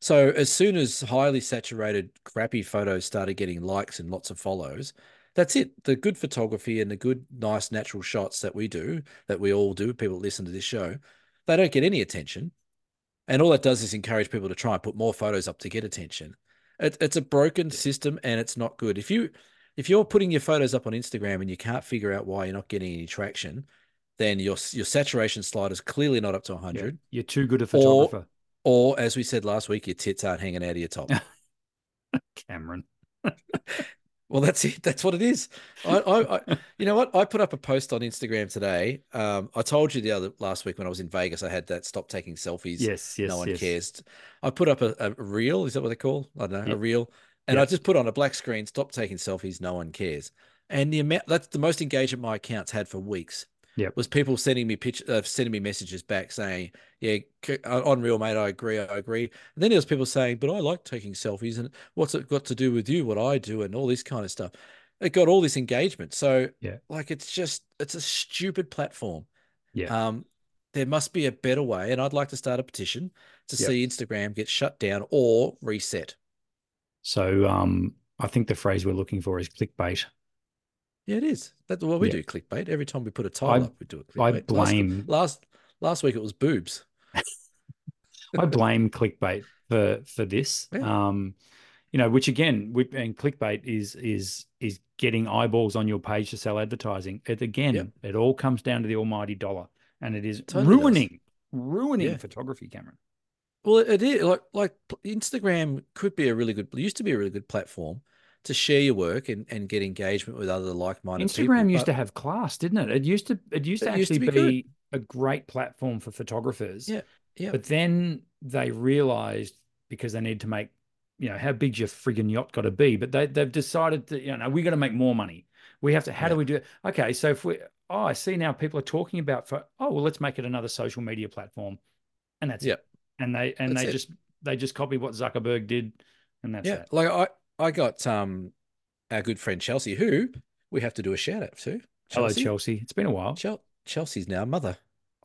So as soon as highly saturated, crappy photos started getting likes and lots of follows, that's it. The good photography and the good, nice, natural shots that we do, that we all do, people listen to this show, they don't get any attention. And all that does is encourage people to try and put more photos up to get attention. It, it's a broken system and it's not good. If you if you're putting your photos up on Instagram and you can't figure out why you're not getting any traction, then your your saturation slide is clearly not up to Yeah. 100. You're too good a Or- photographer, Or, as we said last week, your tits aren't hanging out of your top. *laughs* Cameron. *laughs* well, that's it. That's what it is. I, I, I, you know what? I put up a post on Instagram today. Um, I told you the other last week when I was in Vegas, I had that stop taking selfies. Yes, yes, no one yes. cares. I put up a, a reel. Is that what they call? I don't know, Yeah. a reel. And Yeah. I just put on a black screen, stop taking selfies. No one cares. And the amount that's the most engagement my accounts had for weeks. Yep. was people sending me pitch, uh, sending me messages back saying, "Yeah, uh, unreal, mate. I agree. I agree." And then there was people saying, "But I like taking selfies, and what's it got to do with you? What I do, and all this kind of stuff." It got all this engagement. So, Yeah. like, it's just it's a stupid platform. Yeah. Um, there must be a better way, and I'd like to start a petition to Yep. see Instagram get shut down or reset. So um, I think the phrase we're looking for is clickbait. Yeah, it is. That's what we Yeah. do. Clickbait. Every time we put a title I- up, we do a I clickbait. Last- blame- last last week it was boobs. *laughs* I blame clickbait for for this. Yeah. Um, you know, which again, we, and clickbait is is is getting eyeballs on your page to sell advertising. It again, Yep. it all comes down to the almighty dollar, and it is Totally does. ruining ruining Yeah. photography, Cameron. Well, it is like like Instagram could be a really good used to be a really good platform to share your work and, and get engagement with other like-minded people. Instagram used to have class, didn't it? It used to it used to It used to actually be be, a great platform for photographers. Yeah, yeah. But then they realized because they need to make, you know, how big's your friggin' yacht got to be? But they they've decided that, you know, we got to make more money. We have to, how do we do it? Okay, so if we oh, I see now people are talking about for oh well, let's make it another social media platform. And that's Yep. it. And they and That's they it. just they just copy what Zuckerberg did, and that's yeah, that. like I I got um our good friend Chelsea, who we have to do a shout out to. Hello, Chelsea. It's been a while. Chel- Chelsea's now mother.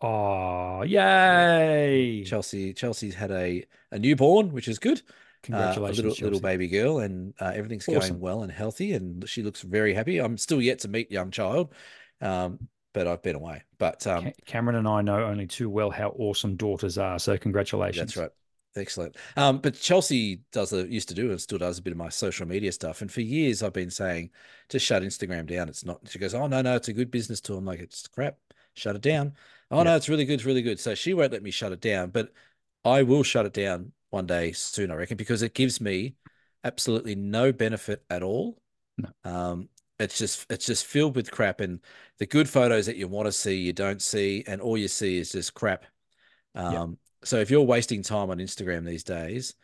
Oh, yay. Chelsea Chelsea's had a a newborn, which is good. Uh, Congratulations, a little little baby girl, and uh, everything's Awesome. going well and healthy, and she looks very happy. I'm still yet to meet young child, um, but I've been away. But um, Ca- Cameron and I know only too well how awesome daughters are. So congratulations. That's right. Excellent. Um, but Chelsea does a, used to do and still does a bit of my social media stuff. And for years I've been saying to shut Instagram down. It's not. She goes, "Oh no, no, it's a good business tool." I'm like, "It's crap. Shut it down." Oh Yeah. no, it's really good. It's really good. So she won't let me shut it down, but I will shut it down one day soon, I reckon, because it gives me absolutely no benefit at all. No. Um, it's just it's just filled with crap, and the good photos that you want to see, you don't see, and all you see is just crap. Um, so if you're wasting time on Instagram these days,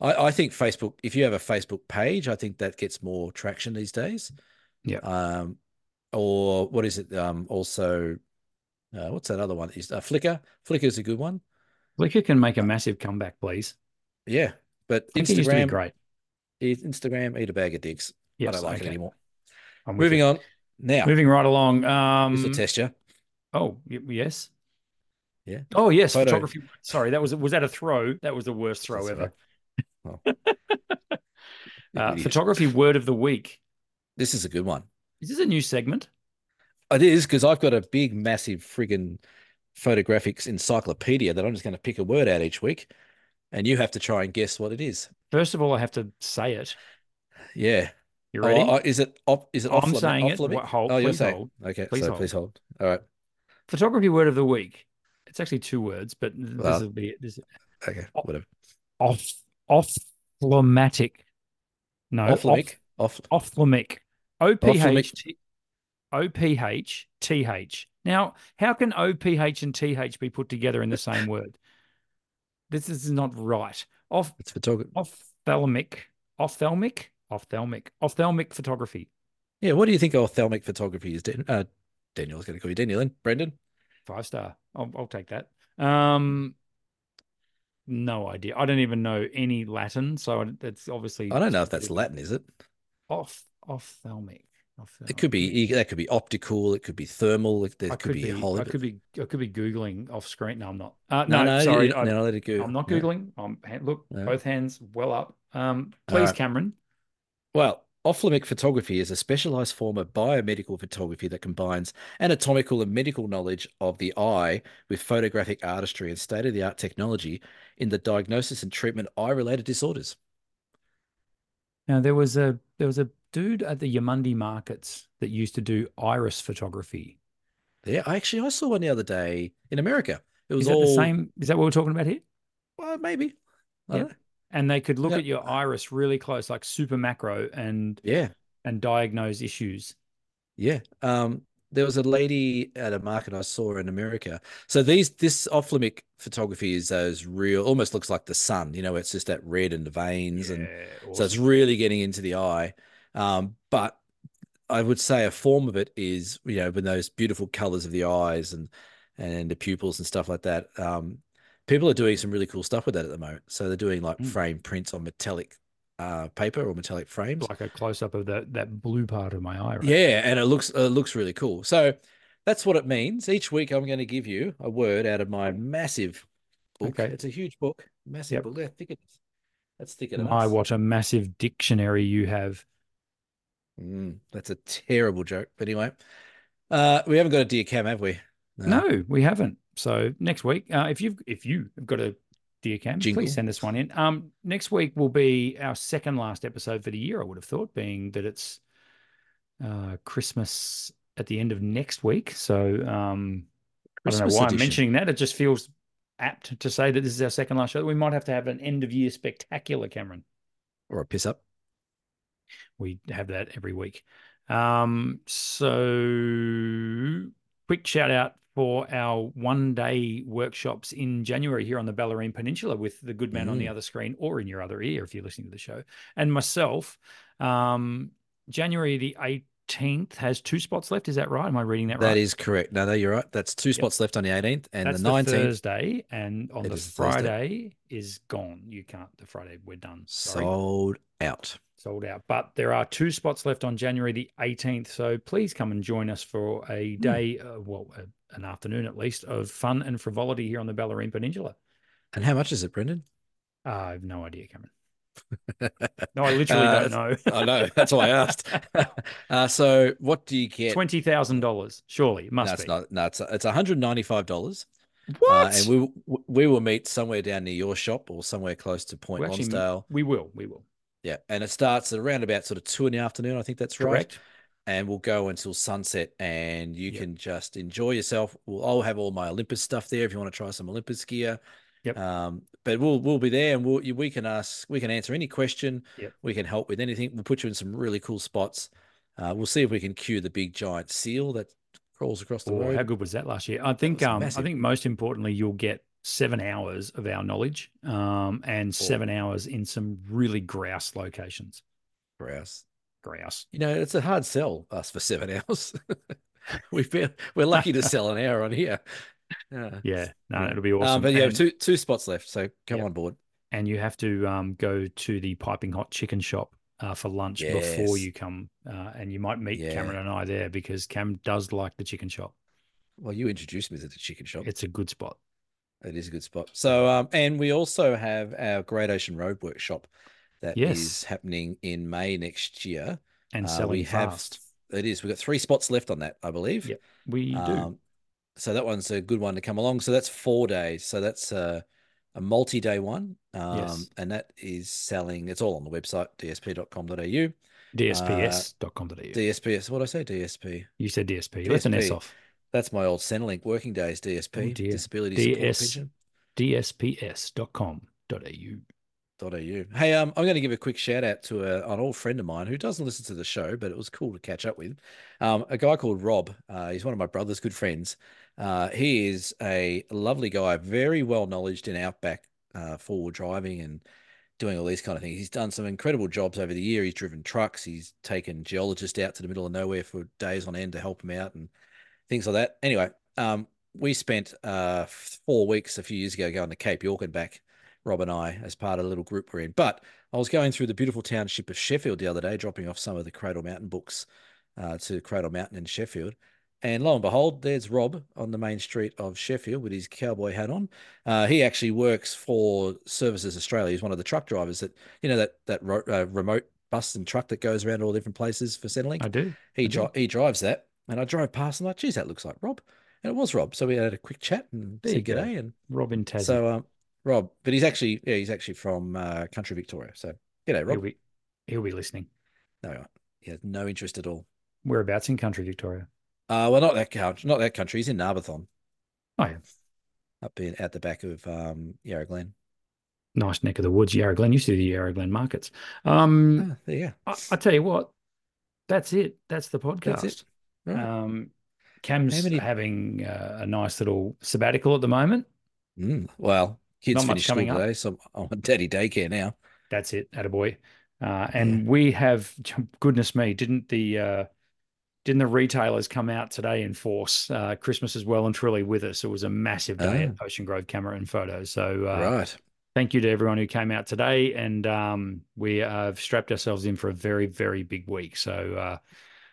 I, I think Facebook, if you have a Facebook page, I think that gets more traction these days. Yeah. Um, or what is it? Um, also, uh, what's that other one? Is uh, Flickr? Flickr is a good one. Flickr can make a massive comeback, please. Yeah, but Flickr used to be Instagram, great. Instagram, eat a bag of dicks. I don't like okay. it anymore. I'm Moving on now. Moving right along. Um, a test you. oh, yes. Yeah. Oh, yes. Photo. Photography. Sorry, that was was that a throw? That was the worst throw That's ever. right. *laughs* Oh. Uh, photography word of the week. This is a good one. Is this a new segment? It is because I've got a big, massive friggin' photographics encyclopedia that I'm just going to pick a word out each week, and you have to try and guess what it is. First of all, I have to say it. Yeah. You Oh, ready? oh, is it off? Is it off? I'm limit- saying off it. limit? Hold, oh, you're saying. hold. Okay, Please so hold. please hold. All right. Photography word of the week. It's actually two words, but this Well, will be this Okay. Whatever. off ophthalmatic. No, Off limit. Off. ophthalmic. O P Ophthalmic. H T O P H T H. Now, how can O P H and T H be put together in the same word? This is not right. Off It's photography. ophthalmic, ophthalmic, ophthalmic, ophthalmic photography. Yeah. What do you think ophthalmic photography is? Dan- uh, Daniel, I going to call you Daniel. Then Brendan. Five star. I'll, I'll take that. Um, no idea. I don't even know any Latin, so it's obviously I don't know if that's Latin, is it? off ophthalmic. It could be. That could be optical. It could be thermal. It, there could, be, a whole. I could be. I could be googling off screen. No, I'm not. Uh, no, no, no, sorry. you- I, no, let it go. I'm not No. googling. I'm look, No. both hands well up. Um, please, right. Cameron. Well, ophthalmic photography is a specialized form of biomedical photography that combines anatomical and medical knowledge of the eye with photographic artistry and state of the art technology in the diagnosis and treatment of eye related disorders. Now there was a there was a dude at the Eumundi markets that used to do iris photography. Yeah, I actually I saw one the other day in America. It was Is that all the same? Is that what we're talking about here? Well, maybe. Yeah. And they could look Yeah. at your iris really close, like super macro, and Yeah, and diagnose issues. yeah. Um, there was a lady at a market I saw in America. So these this ophthalmic photography is those real, almost looks like the sun. You know, it's just that red in the veins and So it's really getting into the eye. Um, but I would say a form of it is, you know, when those beautiful colors of the eyes and and the pupils and stuff like that. Um, people are doing some really cool stuff with that at the moment. So they're doing like Mm. frame prints on metallic uh, paper or metallic frames. like a close up of that that blue part of my eye. Right? Yeah, and it looks it looks really cool. So that's what it means. Each week, I'm going to give you a word out of my massive book. Okay. It's a huge book, massive Yep. book. How thick it is. That's thicker than My us. what a massive dictionary you have. Mm, that's a terrible joke. But anyway, uh, we haven't got a dear cam, have we? No, we haven't. So next week, uh, if you've if you have got a dear cam, Jingle. please send us one in. Um, next week will be our second last episode for the year. I would have thought, being that it's uh, Christmas at the end of next week. So um, I don't know why I'm mentioning that. It just feels apt to say that this is our second last show. We might have to have an end of year spectacular, Cameron. or a piss up. We have that every week. Um, so quick shout out for our one day workshops in January here on the Bellarine Peninsula with the good man on the Mm. other screen or in your other ear if you're listening to the show. And myself, um, January the 18th has two spots left. Is that right? Am I reading that, That right? is correct. No, no, you're right. That's two spots left on the 18th and That's the the 19th. Thursday, and on the the Thursday. Friday is gone. You can't. The Friday we're done. Sorry. sold out. Sold out. But there are two spots left on January the 18th. So please come and join us for a day, uh, well, uh, an afternoon at least, of fun and frivolity here on the Bellarine Peninsula. And how much is it, Brendan? Uh, I have no idea, Cameron. *laughs* No, I literally Uh, don't know. I know. That's why I asked. *laughs* uh, so what do you get? $20,000, surely. It must no, it's be. not. No, it's it's one hundred ninety five dollars. What? Uh, and we will- we will meet somewhere down near your shop or somewhere close to Point We Lonsdale. we will. We will. Yeah, and it starts at around about sort of two in the afternoon. I think that's right. Correct. And we'll go until sunset, and you Yep. can just enjoy yourself. We'll, I'll have all my Olympus stuff there if you want to try some Olympus gear. Yep. Um, but we'll we'll be there, and we'll we can ask, we can answer any question. Yep. We can help with anything. We'll put you in some really cool spots. Uh, we'll see if we can cue the big giant seal that crawls across the Oh, road. how good was that last year? I think um I think most importantly you'll get seven hours of our knowledge um and seven hours in some really grouse locations. Grouse. Grouse. You know, it's a hard sell us for seven *laughs* hours. We've been we're lucky to sell an hour on here. *laughs* Uh, Yeah, no, Yeah. it'll be um, awesome. but yeah, and, two two spots left, so come Yep. on board. and you have to um go to the piping hot chicken shop uh, for lunch before you come, uh, and you might meet Yeah. Cameron and I there because Cam does like the chicken shop. Well, you introduced me to the chicken shop. It's a good spot. It is a good spot. So, um, and we also have our Great Ocean Road workshop that is Yes. happening in May next year. And Uh, selling we have fast. it is. We've got three spots left on that, I believe. Yep, we do. Um, so that one's a good one to come along. So that's four days. So that's a, a multi-day one. Um, Yes. and that is selling. It's all on the website dsp.com.au. DSPS.com.au. DSPS. What did I say? DSP. you said DSP. Left an S off. That's my old Centrelink working days. DSP. Oh. Disability Support DS. Pension. DSPS.com.au. au. Hey, um, I'm going to give a quick shout out to a, an old friend of mine who doesn't listen to the show, but it was cool to catch up with. Um, a guy called Rob. Uh, he's one of my brother's good friends. Uh, he is a lovely guy, very well knowledged in outback uh, forward driving and doing all these kind of things. He's done some incredible jobs over the year. He's driven trucks. He's taken geologists out to the middle of nowhere for days on end to help him out and things like that. Anyway, um, we spent uh, four weeks a few years ago going to Cape York and back. Rob and I, as part of a little group we're in. But I was going through the beautiful township of Sheffield the other day, dropping off some of the Cradle Mountain books uh, to Cradle Mountain in Sheffield. And lo and behold, there's Rob on the main street of Sheffield with his cowboy hat on. Uh, he actually works for Services Australia. He's one of the truck drivers that, you know, that that ro- uh, remote bus and truck that goes around all different places for Centrelink. I do. He I do. dri- he drives that, and I drove past and I'm like, geez, that looks like Rob, and it was Rob. So we had a quick chat and There said you g'day, and Robin Tassie. so um, Rob, but he's actually yeah, he's actually from uh, country Victoria. So g'day, he'll, Rob. be, he'll be listening. No, he has no interest at all. Whereabouts in country Victoria? Uh, well, not that country, not that country. He's in Narbethong, Oh, yeah. up in at the back of um, Yarra Glen. Nice neck of the woods, Yarra Glen. Used to do the Yarra Glen markets. Um, Ah, there you go. I, I tell you what, that's it. That's the podcast. That's. Right. Um, Cam's having uh, a nice little sabbatical at the moment. Mm, well, kids Not school coming up. today, so I'm on daddy daycare now. That's it, attaboy. Uh, and we have, *laughs* goodness me, didn't the uh, didn't the retailers come out today in force? Uh, Christmas is well and truly with us. It was a massive day at Ocean Grove Camera and Photos. So uh, right. thank you to everyone who came out today, and um, we have strapped ourselves in for a very very big week. So uh,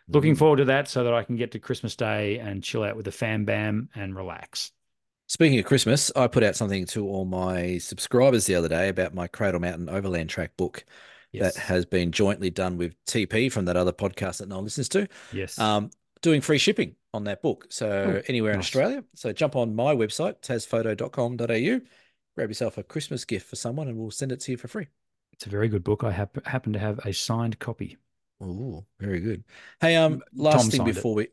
looking Mm. forward to that, so that I can get to Christmas Day and chill out with the fam bam and relax. Speaking of Christmas, I put out something to all my subscribers the other day about my Cradle Mountain Overland Track book Yes, that has been jointly done with TP from that other podcast that no one listens to. yes. Um, doing free shipping on that book. So Oh, anywhere in. Australia. So jump on my website, tasphoto.com.au, grab yourself a Christmas gift for someone and we'll send it to you for free. it's a very good book. I hap- happen to have a signed copy. Oh, very good. Hey, um, last Tom thing signed it. before we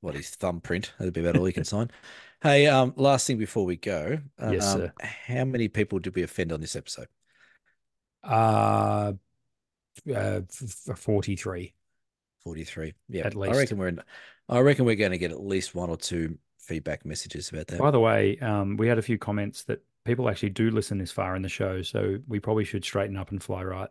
what his thumbprint. That'd be about all he can sign. Hey, um, last thing before we go. Yes, um, sir. How many people did we offend on this episode? Uh, uh, f- f- 43. 43. Yeah. At least. I reckon we're in, I reckon we're going to get at least one or two feedback messages about that. By the way, um, we had a few comments that people actually do listen this far in the show, so we probably should straighten up and fly right.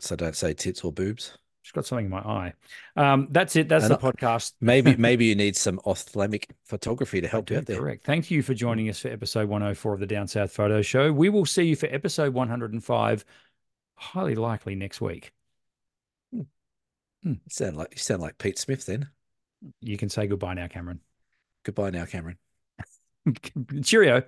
So don't say tits or boobs. She's got something in my eye. Um, that's it. That's And the podcast. Maybe *laughs* maybe you need some ophthalmic photography to help you out there. Correct. Thank you for joining us for episode 104 of the Down South Photo Show. We will see you for episode 105, highly likely next week. You sound like you sound like Pete Smith then. You can say goodbye now, Cameron. Goodbye now, Cameron. *laughs* Cheerio.